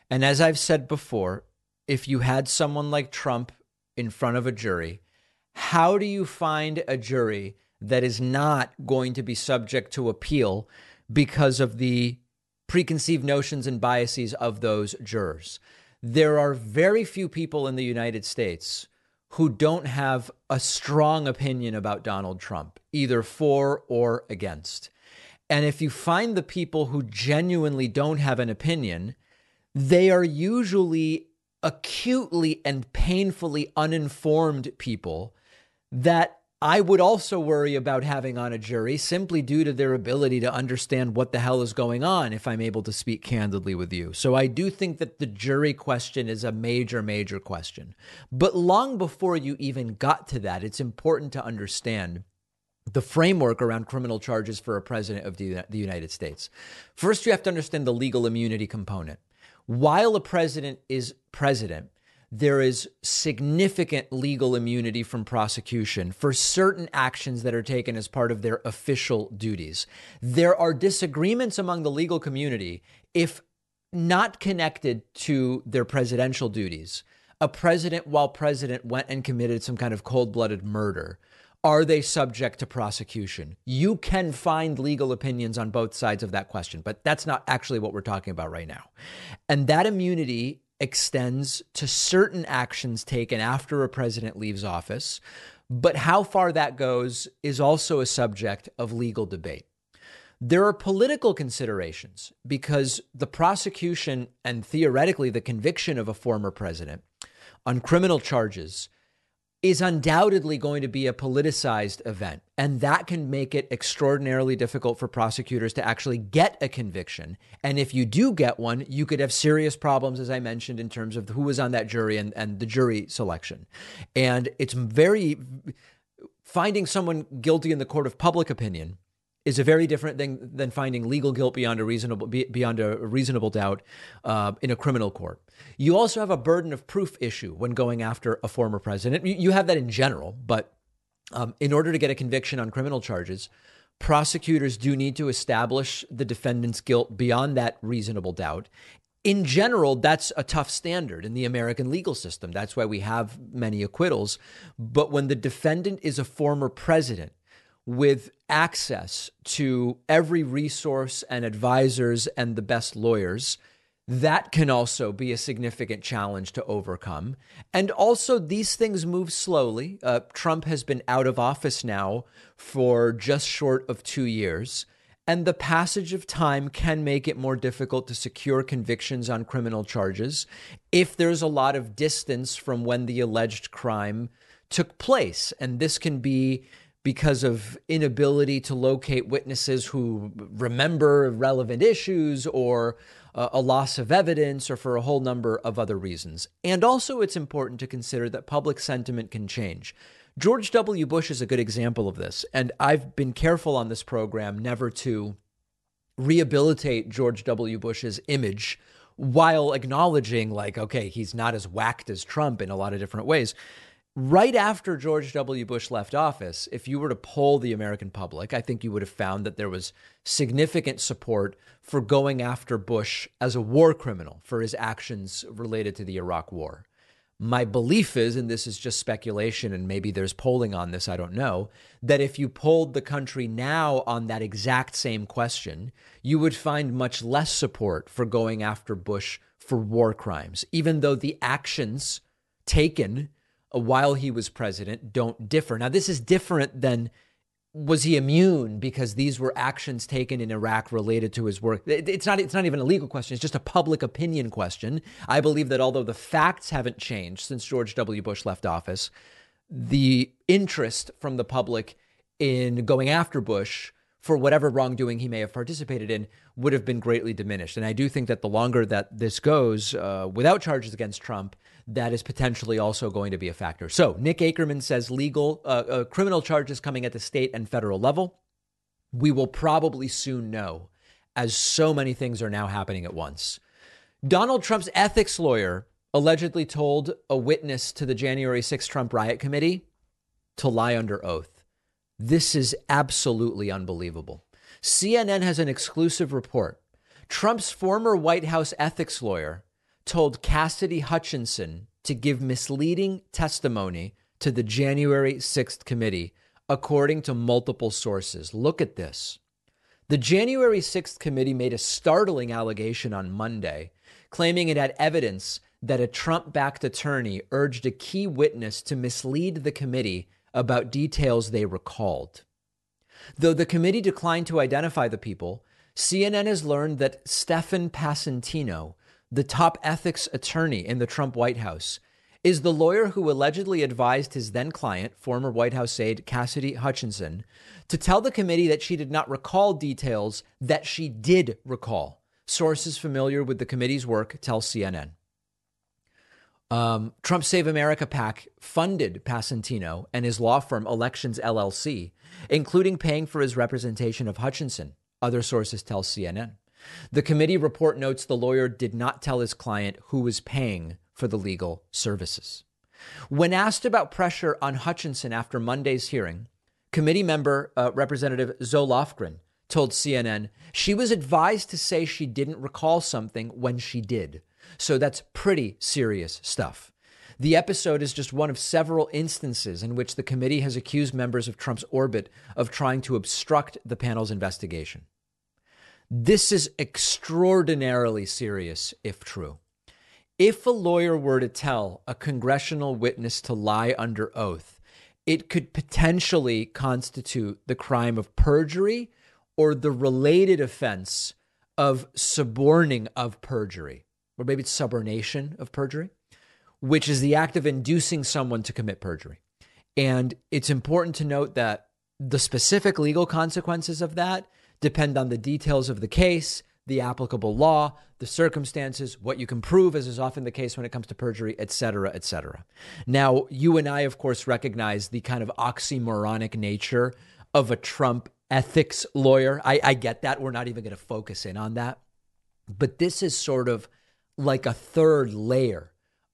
Speaker 1: And as I've said before, if you had someone like Trump in front of a jury, how do you find a jury that is not going to be subject to appeal because of the preconceived notions and biases of those jurors. There are very few people in the United States who don't have a strong opinion about Donald Trump, either for or against. And if you find the people who genuinely don't have an opinion, they are usually acutely and painfully uninformed people that I would also worry about having on a jury simply due to their ability to understand what the hell is going on if I'm able to speak candidly with you. So I do think that the jury question is a major, major question. But long before you even got to that, it's important to understand the framework around criminal charges for a president of the, United States. First, you have to understand the legal immunity component. While a president is president, there is significant legal immunity from prosecution for certain actions that are taken as part of their official duties. There are disagreements among the legal community if not connected to their presidential duties. A president, while president, went and committed some kind of cold blooded murder. Are they subject to prosecution? You can find legal opinions on both sides of that question, but that's not actually what we're talking about right now. And that immunity extends to certain actions taken after a president leaves office, but how far that goes is also a subject of legal debate. There are political considerations because the prosecution and theoretically the conviction of a former president on criminal charges is undoubtedly going to be a politicized event. And that can make it extraordinarily difficult for prosecutors to actually get a conviction. And if you do get one, you could have serious problems, as I mentioned, in terms of who was on that jury and, and the jury selection. And it's very finding someone guilty in the court of public opinion is a very different thing than finding legal guilt beyond a reasonable beyond a reasonable doubt uh, in a criminal court. You also have a burden of proof issue when going after a former president. You have that in general, but um, in order to get a conviction on criminal charges, prosecutors do need to establish the defendant's guilt beyond that reasonable doubt. In general, that's a tough standard in the American legal system. That's why we have many acquittals. But when the defendant is a former president, with access to every resource and advisors and the best lawyers, that can also be a significant challenge to overcome. And also, these things move slowly. Uh, Trump has been out of office now for just short of two years. And the passage of time can make it more difficult to secure convictions on criminal charges if there's a lot of distance from when the alleged crime took place. And this can be because of inability to locate witnesses who remember relevant issues or uh, a loss of evidence or for a whole number of other reasons. And also, it's important to consider that public sentiment can change. George W. Bush is a good example of this. And I've been careful on this program never to rehabilitate George W. Bush's image while acknowledging, like, okay, he's not as whacked as Trump in a lot of different ways right after George W. Bush left office, if you were to poll the American public, I think you would have found that there was significant support for going after Bush as a war criminal for his actions related to the Iraq War. My belief is, and this is just speculation, and maybe there's polling on this, I don't know, that if you polled the country now on that exact same question, you would find much less support for going after Bush for war crimes, even though the actions taken while he was president don't differ. Now, this is different than was he immune because these were actions taken in Iraq related to his work? It's not. It's not even a legal question. It's just a public opinion question. I believe that although the facts haven't changed since George W. Bush left office, the interest from the public in going after Bush for whatever wrongdoing he may have participated in would have been greatly diminished. And I do think that the longer that this goes uh, without charges against Trump, that is potentially also going to be a factor. So Nick Akerman says legal uh, uh, criminal charges coming at the state and federal level. We will probably soon know, as so many things are now happening at once. Donald Trump's ethics lawyer allegedly told a witness to the January 6th Trump riot committee to lie under oath. This is absolutely unbelievable. CNN has an exclusive report. Trump's former White House ethics lawyer told Cassidy Hutchinson to give misleading testimony to the January 6th committee, according to multiple sources. Look at this. The January 6th committee made a startling allegation on Monday, claiming it had evidence that a Trump backed attorney urged a key witness to mislead the committee about details they recalled. Though the committee declined to identify the people, CNN has learned that Stefan Passantino, the top ethics attorney in the Trump White House, is the lawyer who allegedly advised his then client, former White House aide Cassidy Hutchinson, to tell the committee that she did not recall details that she did recall. Sources familiar with the committee's work tell CNN. Um, Trump Save America PAC funded Passantino and his law firm Elections LLC, including paying for his representation of Hutchinson, other sources tell CNN. The committee report notes the lawyer did not tell his client who was paying for the legal services. When asked about pressure on Hutchinson after Monday's hearing, committee member uh, Representative Zoe Lofgren told CNN she was advised to say she didn't recall something when she did. So that's pretty serious stuff. The episode is just one of several instances in which the committee has accused members of Trump's orbit of trying to obstruct the panel's investigation. This is extraordinarily serious if true. If a lawyer were to tell a congressional witness to lie under oath, it could potentially constitute the crime of perjury or the related offense of suborning of perjury, or maybe it's subornation of perjury, which is the act of inducing someone to commit perjury. And it's important to note that the specific legal consequences of that depend on the details of the case, the applicable law, the circumstances, what you can prove, as is often the case when it comes to perjury, et cetera, et cetera. Now, you and I, of course, recognize the kind of oxymoronic nature of a Trump ethics lawyer. I, I get that. We're not even going to focus in on that. But this is sort of like a third layer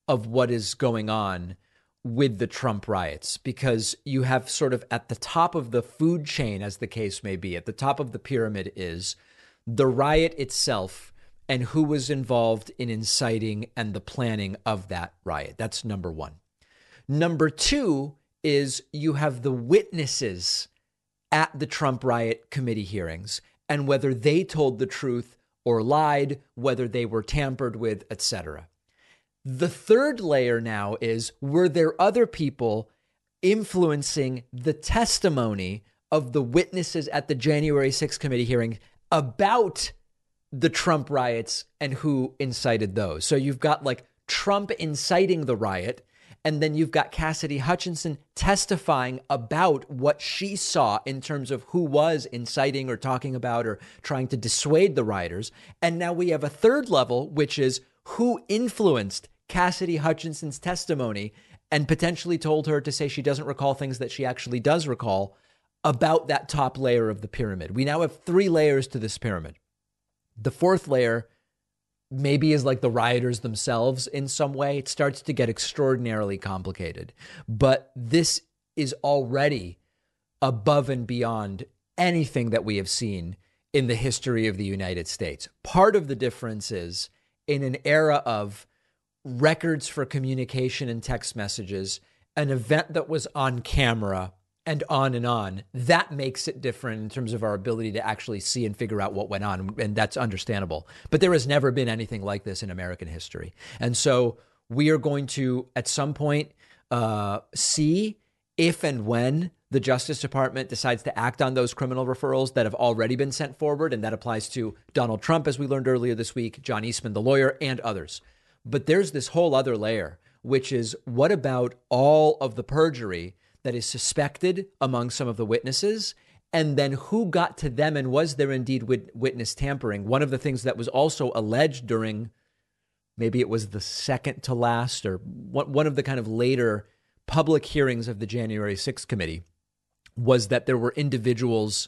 Speaker 1: of what is going on with the Trump riots because you have sort of at the top of the food chain, as the case may be, at the top of the pyramid is the riot itself and who was involved in inciting and the planning of that riot. That's number one. Number two is you have the witnesses at the Trump riot committee hearings and whether they told the truth or lied, whether they were tampered with, etc. The third layer now is were there other people influencing the testimony of the witnesses at the January 6th committee hearing about the Trump riots and who incited those? So you've got like Trump inciting the riot and then you've got Cassidy Hutchinson testifying about what she saw in terms of who was inciting or talking about or trying to dissuade the rioters. And now we have a third level, which is who influenced Cassidy Hutchinson's testimony and potentially told her to say she doesn't recall things that she actually does recall about that top layer of the pyramid. We now have three layers to this pyramid. The fourth layer maybe is like the rioters themselves in some way. It starts to get extraordinarily complicated. But this is already above and beyond anything that we have seen in the history of the United States. Part of the difference is in an era of records for communication and text messages, an event that was on camera and on and on. That makes it different in terms of our ability to actually see and figure out what went on. And that's understandable. But there has never been anything like this in American history. And so we are going to, at some point, uh, see if and when the Justice Department decides to act on those criminal referrals that have already been sent forward. And that applies to Donald Trump, as we learned earlier this week, John Eastman, the lawyer, and others. But there's this whole other layer, which is what about all of the perjury? that is suspected among some of the witnesses and then who got to them and was there indeed witness tampering one of the things that was also alleged during maybe it was the second to last or one of the kind of later public hearings of the January 6th committee was that there were individuals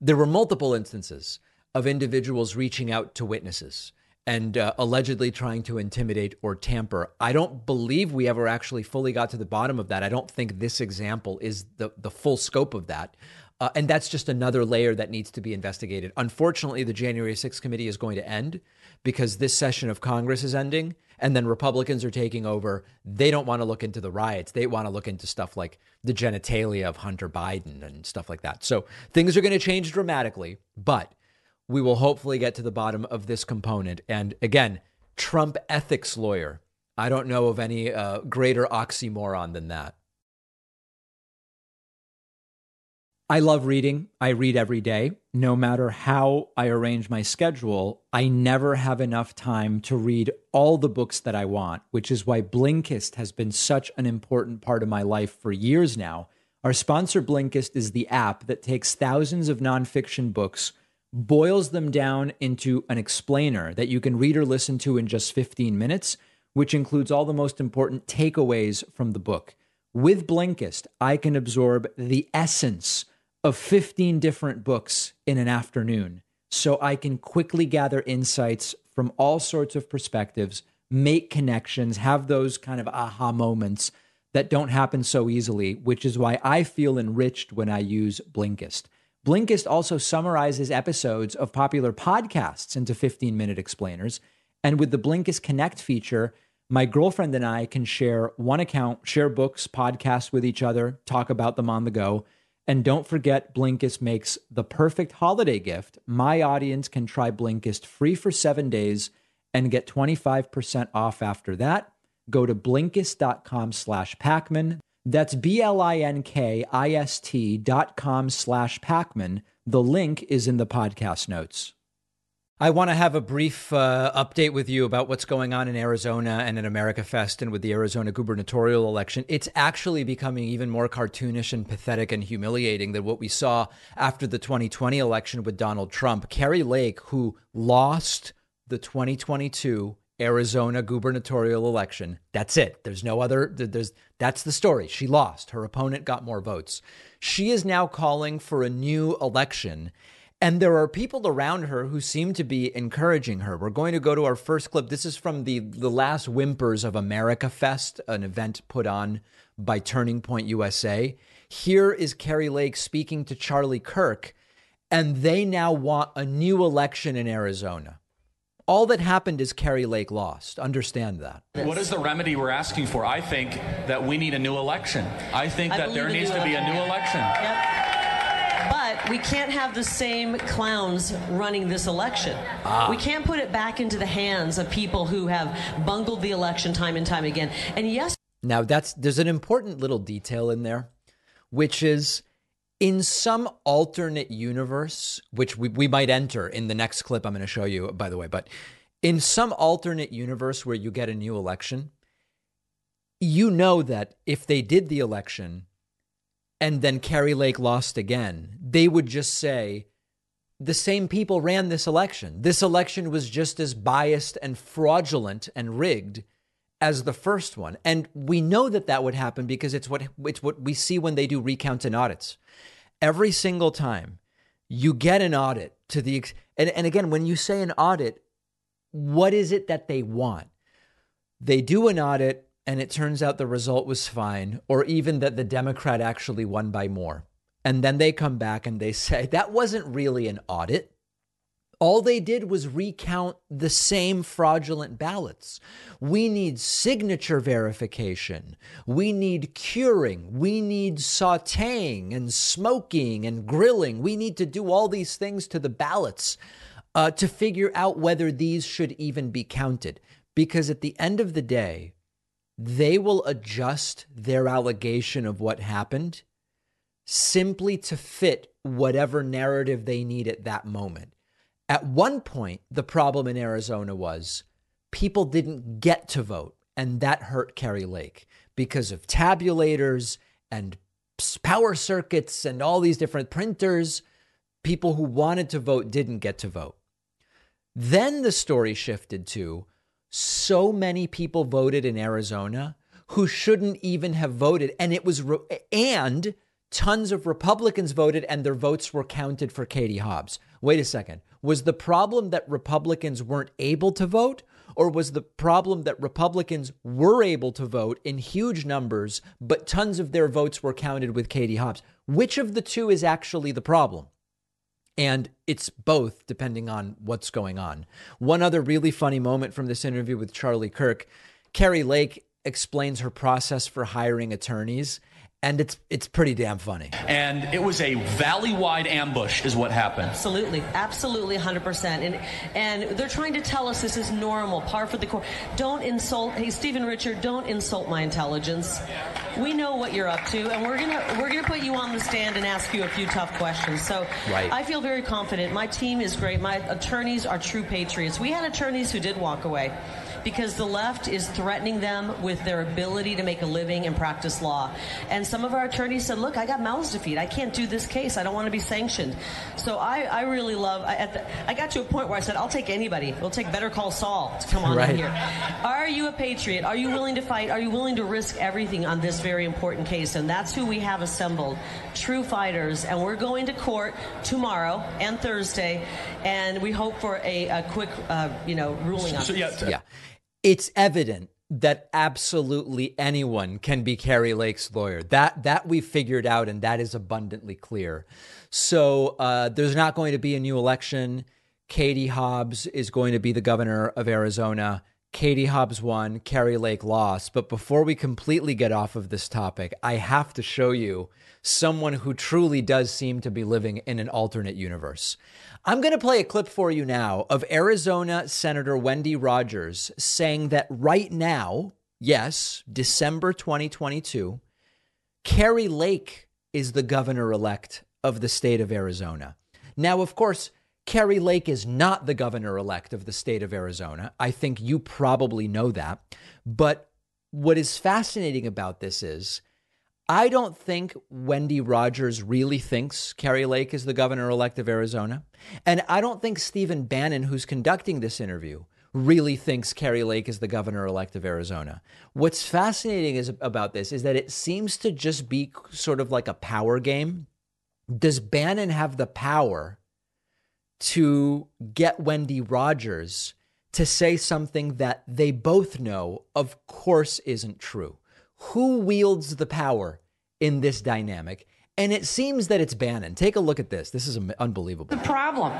Speaker 1: there were multiple instances of individuals reaching out to witnesses and uh, allegedly trying to intimidate or tamper. I don't believe we ever actually fully got to the bottom of that. I don't think this example is the the full scope of that. Uh, and that's just another layer that needs to be investigated. Unfortunately, the January 6th committee is going to end because this session of Congress is ending and then Republicans are taking over. They don't want to look into the riots. They want to look into stuff like the genitalia of Hunter Biden and stuff like that. So things are going to change dramatically, but we will hopefully get to the bottom of this component. And again, Trump ethics lawyer. I don't know of any uh, greater oxymoron than that. I love reading. I read every day. No matter how I arrange my schedule, I never have enough time to read all the books that I want, which is why Blinkist has been such an important part of my life for years now. Our sponsor, Blinkist, is the app that takes thousands of nonfiction books boils them down into an explainer that you can read or listen to in just 15 minutes, which includes all the most important takeaways from the book. With Blinkist, I can absorb the essence of 15 different books in an afternoon, so I can quickly gather insights from all sorts of perspectives, make connections, have those kind of aha moments that don't happen so easily, which is why I feel enriched when I use Blinkist. Blinkist also summarizes episodes of popular podcasts into 15 minute explainers. And with the Blinkist Connect feature, my girlfriend and I can share one account, share books, podcasts with each other, talk about them on the go. And don't forget, Blinkist makes the perfect holiday gift. My audience can try Blinkist free for seven days and get 25% off after that. Go to Blinkist.com slash Pakman. That's B-L-I-N-K-I-S-T dot com slash Pakman. The link is in the podcast notes. I want to have a brief uh, update with you about what's going on in Arizona and in America Fest and with the Arizona gubernatorial election. It's actually becoming even more cartoonish and pathetic and humiliating than what we saw after the 2020 election with Donald Trump. Kari Lake, who lost the 2022 Arizona gubernatorial election. That's it. There's no other there's that's the story. She lost. Her opponent got more votes. She is now calling for a new election and there are people around her who seem to be encouraging her. We're going to go to our first clip. This is from the, the last whimpers of America Fest, an event put on by Turning Point USA. Here is Kari Lake speaking to Charlie Kirk, and they now want a new election in Arizona. All that happened is Kari Lake lost. Understand that.
Speaker 13: What is the remedy we're asking for? I think that we need a new election. I think
Speaker 14: I
Speaker 13: that there needs
Speaker 14: a
Speaker 13: to be a new election.
Speaker 14: Yep. But we can't have the same clowns running this election.
Speaker 1: Ah.
Speaker 14: We can't put it back into the hands of people who have bungled the election time and time again. And yes,
Speaker 1: Now that's there's an important little detail in there, which is in some alternate universe, which we, we might enter in the next clip I'm going to show you, by the way, but in some alternate universe where you get a new election, you know that if they did the election and then Kari Lake lost again, they would just say, the same people ran this election. This election was just as biased and fraudulent and rigged as the first one. And we know that that would happen because it's what it's what we see when they do recounts and audits. Every single time you get an audit to the and, and again when you say an audit, what is it that they want? They do an audit and it turns out the result was fine or even that the Democrat actually won by more. And then they come back and they say that wasn't really an audit. All they did was recount the same fraudulent ballots. We need signature verification. We need curing. We need sauteing and smoking and grilling. We need to do all these things to the ballots uh, to figure out whether these should even be counted. Because at the end of the day, they will adjust their allegation of what happened simply to fit whatever narrative they need at that moment. At one point, the problem in Arizona was people didn't get to vote, and that hurt Kari Lake because of tabulators and power circuits and all these different printers. People who wanted to vote didn't get to vote. Then the story shifted to so many people voted in Arizona who shouldn't even have voted and it was re- and tons of Republicans voted and their votes were counted for Katie Hobbs. Wait a second. Was the problem that Republicans weren't able to vote or was the problem that Republicans were able to vote in huge numbers but tons of their votes were counted with Katie Hobbs? Which of the two is actually the problem? And it's both, depending on what's going on. One other really funny moment from this interview with Charlie Kirk Kari Lake explains her process for hiring attorneys. And it's it's pretty damn funny.
Speaker 13: And it was a valley-wide ambush, is what happened.
Speaker 14: Absolutely, absolutely, 100%. And and they're trying to tell us this is normal, par for the course. Don't insult. Hey, Stephen Richer, don't insult my intelligence. We know what you're up to, and we're gonna we're gonna put you on the stand and ask you a few tough questions. So
Speaker 1: Right.
Speaker 14: I feel very confident. My team is great. My attorneys are true patriots. We had attorneys who did walk away because the left is threatening them with their ability to make a living and practice law. And some of our attorneys said, "Look, I got mouths to feed. I can't do this case. I don't want to be sanctioned." So I, I really love. I, at the, I got to a point where I said, "I'll take anybody. We'll take Better Call Saul to come on
Speaker 1: Right.
Speaker 14: in here." Are you a patriot? Are you willing to fight? Are you willing to risk everything on this very important case? And that's who we have assembled. True fighters. And we're going to court tomorrow and Thursday, and we hope for a, a quick, uh, you know, ruling on
Speaker 13: So,
Speaker 14: this.
Speaker 13: yeah,
Speaker 1: Yeah. It's evident that absolutely anyone can be Kari Lake's lawyer. That that we've figured out, and that is abundantly clear. So uh, there's not going to be a new election. Katie Hobbs is going to be the governor of Arizona. Katie Hobbs won, Kari Lake lost. But before we completely get off of this topic, I have to show you someone who truly does seem to be living in an alternate universe. I'm going to play a clip for you now of Arizona Senator Wendy Rogers saying that right now, yes, December 2022, Kari Lake is the governor elect of the state of Arizona. Now, of course, Kari Lake is not the governor elect of the state of Arizona. I think you probably know that. But what is fascinating about this is I don't think Wendy Rogers really thinks Kari Lake is the governor elect of Arizona. And I don't think Stephen Bannon, who's conducting this interview, really thinks Kari Lake is the governor elect of Arizona. What's fascinating is, about this is that it seems to just be sort of like a power game. Does Bannon have the power to get Wendy Rogers to say something that they both know, of course, isn't true? Who wields the power in this dynamic? And it seems that it's Bannon. Take a look at this. This is unbelievable.
Speaker 15: The problem.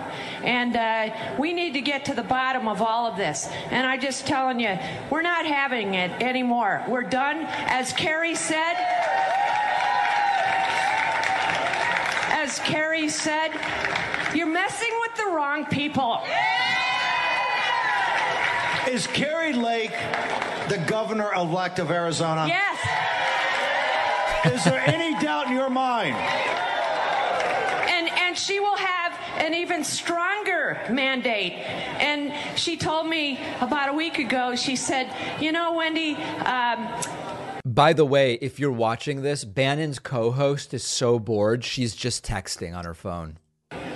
Speaker 15: And uh, we need to get to the bottom of all of this. And I'm just telling you, we're not having it anymore. We're done. As Kari said, as Kari said, you're messing with the wrong people.
Speaker 16: Is Kari Lake the governor elect of Arizona?
Speaker 15: Yes.
Speaker 16: Is there any doubt in your mind?
Speaker 15: And and she will have an even stronger mandate. And she told me about a week ago. She said, "You know, Wendy." Um,
Speaker 1: by the way, if you're watching this, Bannon's co host is so bored, she's just texting on her phone.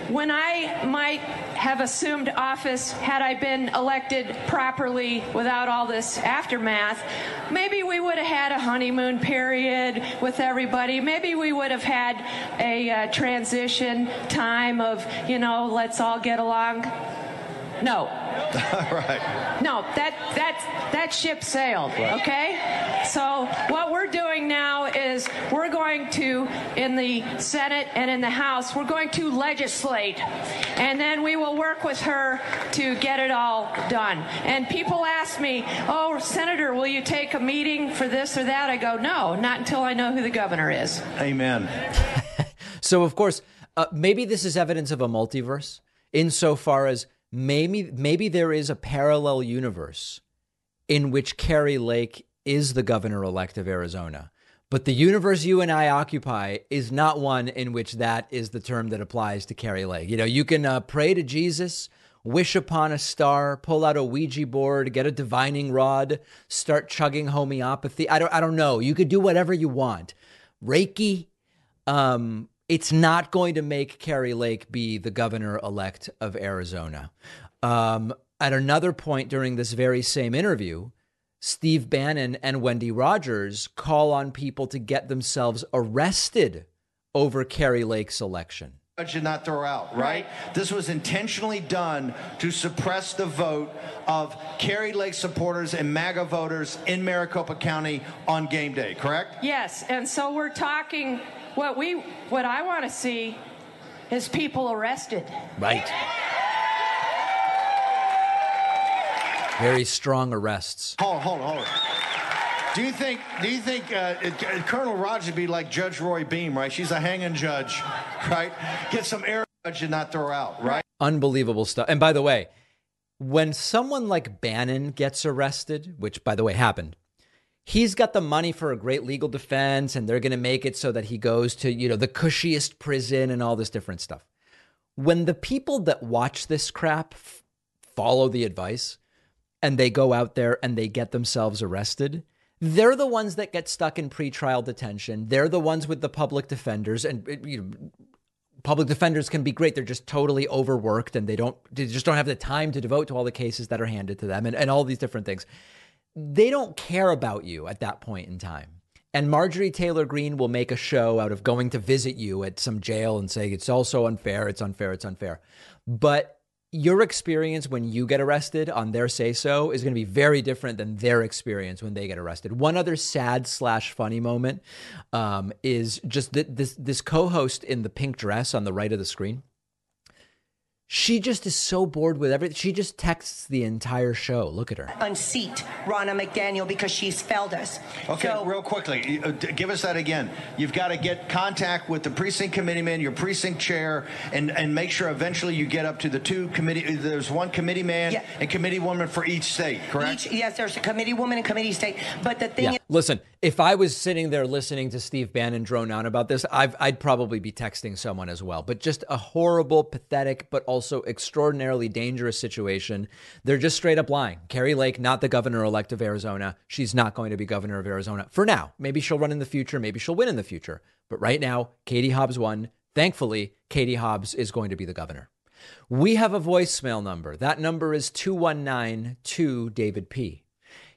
Speaker 15: When I might have assumed office had I been elected properly without all this aftermath, maybe we would have had a honeymoon period with everybody. Maybe we would have had a uh, transition time of, you know, let's all get along. No.
Speaker 16: right.
Speaker 15: No, that that that ship sailed. Right. Okay. So what we're doing now is we're going to in the Senate and in the House we're going to legislate, and then we will work with her to get it all done. And people ask me, "Oh, Senator, will you take a meeting for this or that?" I go, "No, not until I know who the governor is."
Speaker 16: Amen.
Speaker 1: so of course, uh, maybe this is evidence of a multiverse insofar as maybe maybe there is a parallel universe in which Kari Lake is the governor elect of Arizona. But the universe you and I occupy is not one in which that is the term that applies to Kari Lake. You know, you can uh, pray to Jesus, wish upon a star, pull out a Ouija board, get a divining rod, start chugging homeopathy. I don't, I don't know. You could do whatever you want. Reiki, um, it's not going to make Kari Lake be the governor elect of Arizona. Um, at another point during this very same interview, Steve Bannon and Wendy Rogers call on people to get themselves arrested over Kari Lake's election.
Speaker 16: Did not throw out, right? This was intentionally done to suppress the vote of Kari Lake supporters and MAGA voters in Maricopa County on game day, correct?
Speaker 15: Yes, and so we're talking what we what I want to see is people arrested.
Speaker 1: Right. Very strong arrests.
Speaker 16: Hold on, hold on, hold on. Do you think? Do you think uh, Colonel Rogers would be like Judge Roy Bean, right? She's a hanging judge, right? Get some air judge and not throw out, right?
Speaker 1: Unbelievable stuff. And by the way, when someone like Bannon gets arrested, which by the way happened, he's got the money for a great legal defense and they're going to make it so that he goes to, you know, the cushiest prison and all this different stuff. When the people that watch this crap f- follow the advice and they go out there and they get themselves arrested, they're the ones that get stuck in pretrial detention. They're the ones with the public defenders and uh, you know, public defenders can be great. They're just totally overworked and they don't they just don't have the time to devote to all the cases that are handed to them and, and all these different things they don't care about you at that point in time. And Marjorie Taylor Greene will make a show out of going to visit you at some jail and saying it's all so unfair, it's unfair, it's unfair. But your experience when you get arrested on their say so is going to be very different than their experience when they get arrested. One other sad slash funny moment um, is just that this this co-host in the pink dress on the right of the screen she just is so bored with everything. She just texts the entire show. Look at her.
Speaker 17: Unseat Ronna McDaniel because she's failed us.
Speaker 16: Okay,
Speaker 17: So-
Speaker 16: real quickly, uh, give us that again. You've got to get contact with the precinct committeeman, your precinct chair, and, and make sure eventually you get up to the two committee. uh, There's one committee man
Speaker 17: Yeah.
Speaker 16: and committee woman for each state, correct?
Speaker 17: Each, yes, there's a committee woman and committee state. But the thing
Speaker 1: Yeah.
Speaker 17: is,
Speaker 1: Listen, if I was sitting there listening to Steve Bannon drone on about this, I've, I'd probably be texting someone as well. But just a horrible, pathetic, but also extraordinarily dangerous situation. They're just straight up lying. Kari Lake, not the governor elect of Arizona. She's not going to be governor of Arizona for now. Maybe she'll run in the future. Maybe she'll win in the future. But right now, Katie Hobbs won. Thankfully, Katie Hobbs is going to be the governor. We have a voicemail number. That number is 2192 David P.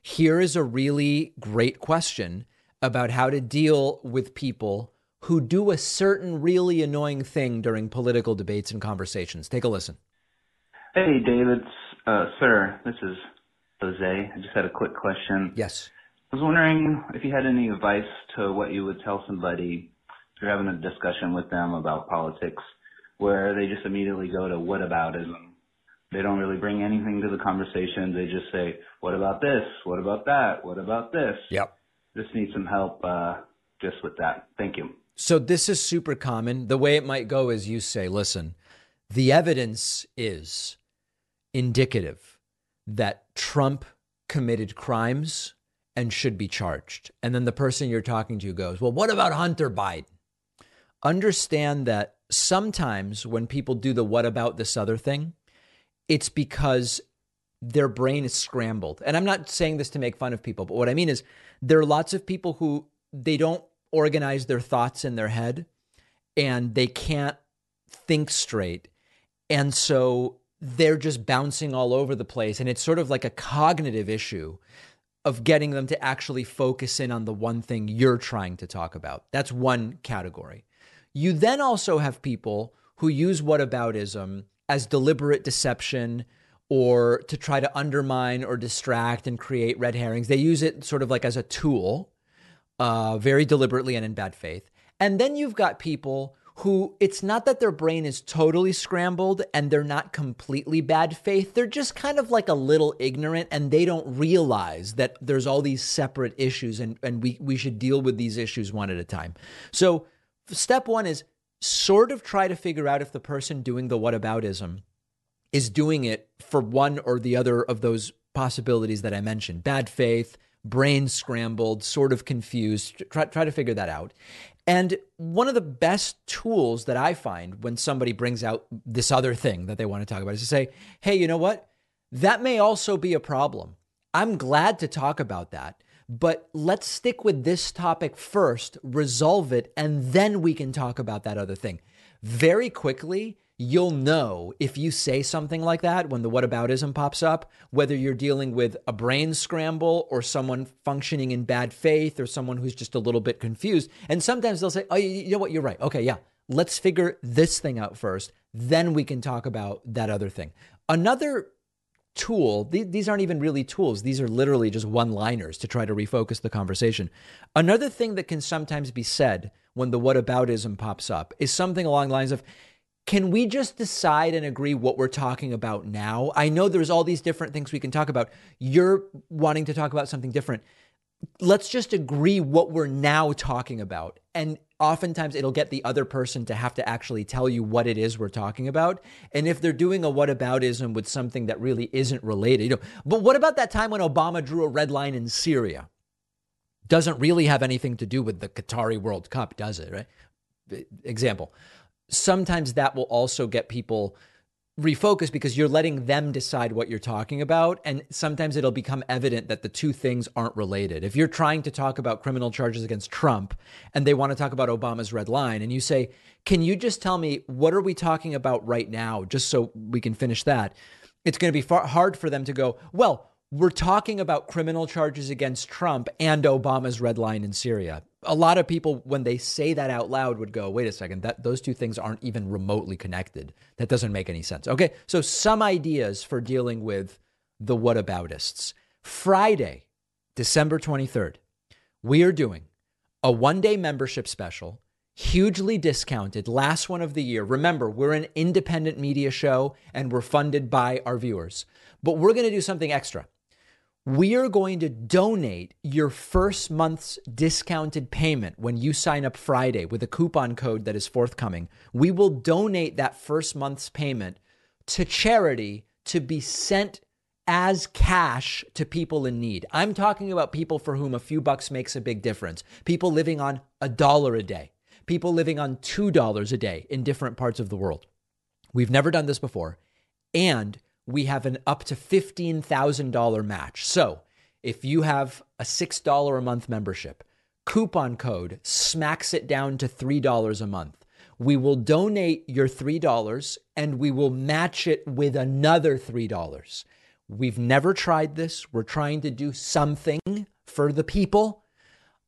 Speaker 1: Here is a really great question about how to deal with people who do a certain really annoying thing during political debates and conversations. Take a listen.
Speaker 18: Hey, David, uh, sir, this is Jose. I just had a quick question.
Speaker 1: Yes.
Speaker 18: I was wondering if you had any advice to what you would tell somebody if you're having a discussion with them about politics where they just immediately go to what whataboutism. They don't really bring anything to the conversation. They just say, what about this? What about that? What about this?
Speaker 1: Yep.
Speaker 18: Just need some help uh, just with that. Thank you.
Speaker 1: So this is super common. The way it might go is you say, listen, the evidence is indicative that Trump committed crimes and should be charged. And then the person you're talking to goes, well, what about Hunter Biden? Understand that sometimes when people do the what about this other thing, it's because their brain is scrambled. And I'm not saying this to make fun of people, but what I mean is there are lots of people who they don't organize their thoughts in their head and they can't think straight. And so they're just bouncing all over the place. And it's sort of like a cognitive issue of getting them to actually focus in on the one thing you're trying to talk about. That's one category. You then also have people who use whataboutism as deliberate deception or to try to undermine or distract and create red herrings. They use it sort of like as a tool, uh, very deliberately and in bad faith. And then you've got people who it's not that their brain is totally scrambled and they're not completely bad faith. They're just kind of like a little ignorant and they don't realize that there's all these separate issues and, and we, we should deal with these issues one at a time. So, step one is sort of try to figure out if the person doing the whataboutism is doing it for one or the other of those possibilities that I mentioned bad faith, brain scrambled, sort of confused. Try, try to figure that out. And one of the best tools that I find when somebody brings out this other thing that they want to talk about is to say, hey, you know what? That may also be a problem. I'm glad to talk about that, but let's stick with this topic first, resolve it, and then we can talk about that other thing. Very quickly, you'll know if you say something like that when the whataboutism pops up, whether you're dealing with a brain scramble or someone functioning in bad faith or someone who's just a little bit confused. And sometimes they'll say, Oh, you know what? You're right. Okay, yeah. Let's figure this thing out first. Then we can talk about that other thing. Another tool, these aren't even really tools, these are literally just one liners to try to refocus the conversation. Another thing that can sometimes be said when the whataboutism pops up is something along the lines of, can we just decide and agree what we're talking about now? I know there's all these different things we can talk about. You're wanting to talk about something different. Let's just agree what we're now talking about. And oftentimes it'll get the other person to have to actually tell you what it is we're talking about. And if they're doing a whataboutism with something that really isn't related, you know, but what about that time when Obama drew a red line in Syria? Doesn't really have anything to do with the Qatari World Cup, does it? Right? Example sometimes that will also get people refocused because you're letting them decide what you're talking about. And sometimes it'll become evident that the two things aren't related. If you're trying to talk about criminal charges against Trump and they want to talk about Obama's red line, and you say, Can you just tell me what are we talking about right now, just so we can finish that? It's going to be far hard for them to go, Well, we're talking about criminal charges against Trump and Obama's red line in Syria. A lot of people, when they say that out loud, would go, wait a second, that those two things aren't even remotely connected. That doesn't make any sense. Okay, so some ideas for dealing with the whataboutists. Friday, December 23rd, we are doing a one day membership special, hugely discounted, last one of the year. Remember, we're an independent media show and we're funded by our viewers, but we're going to do something extra we are going to donate your first month's discounted payment when you sign up Friday with a coupon code that is forthcoming. We will donate that first month's payment to charity to be sent as cash to people in need. I'm talking about people for whom a few bucks makes a big difference. People living on a dollar a day, people living on $2 a day in different parts of the world. We've never done this before. And we have an up to $15,000 match. So if you have a $6 a month membership, coupon code smacks it down to $3 a month. We will donate your $3 and we will match it with another $3. We've never tried this. We're trying to do something for the people.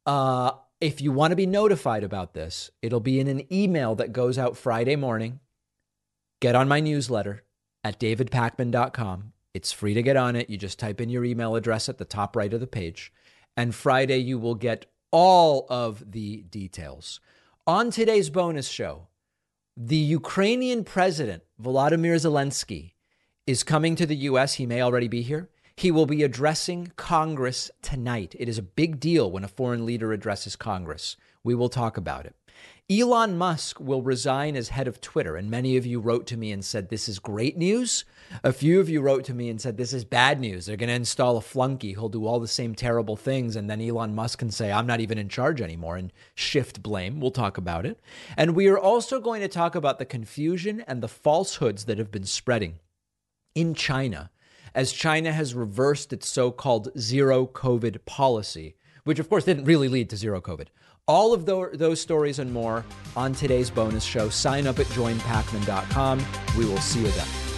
Speaker 1: Uh, if you want to be notified about this, it'll be in an email that goes out Friday morning. Get on my newsletter at davidpakman.com. It's free to get on it. You just type in your email address at the top right of the page. And Friday, you will get all of the details. On today's bonus show, the Ukrainian president, Volodymyr Zelensky, is coming to the U.S. He may already be here. He will be addressing Congress tonight. It is a big deal when a foreign leader addresses Congress. We will talk about it. Elon Musk will resign as head of Twitter. And many of you wrote to me and said, This is great news. A few of you wrote to me and said, This is bad news. They're going to install a flunky. He'll do all the same terrible things. And then Elon Musk can say, I'm not even in charge anymore and shift blame. We'll talk about it. And we are also going to talk about the confusion and the falsehoods that have been spreading in China as China has reversed its so called zero COVID policy, which of course didn't really lead to zero COVID. All of those stories and more on today's bonus show. Sign up at joinpakman.com. We will see you then.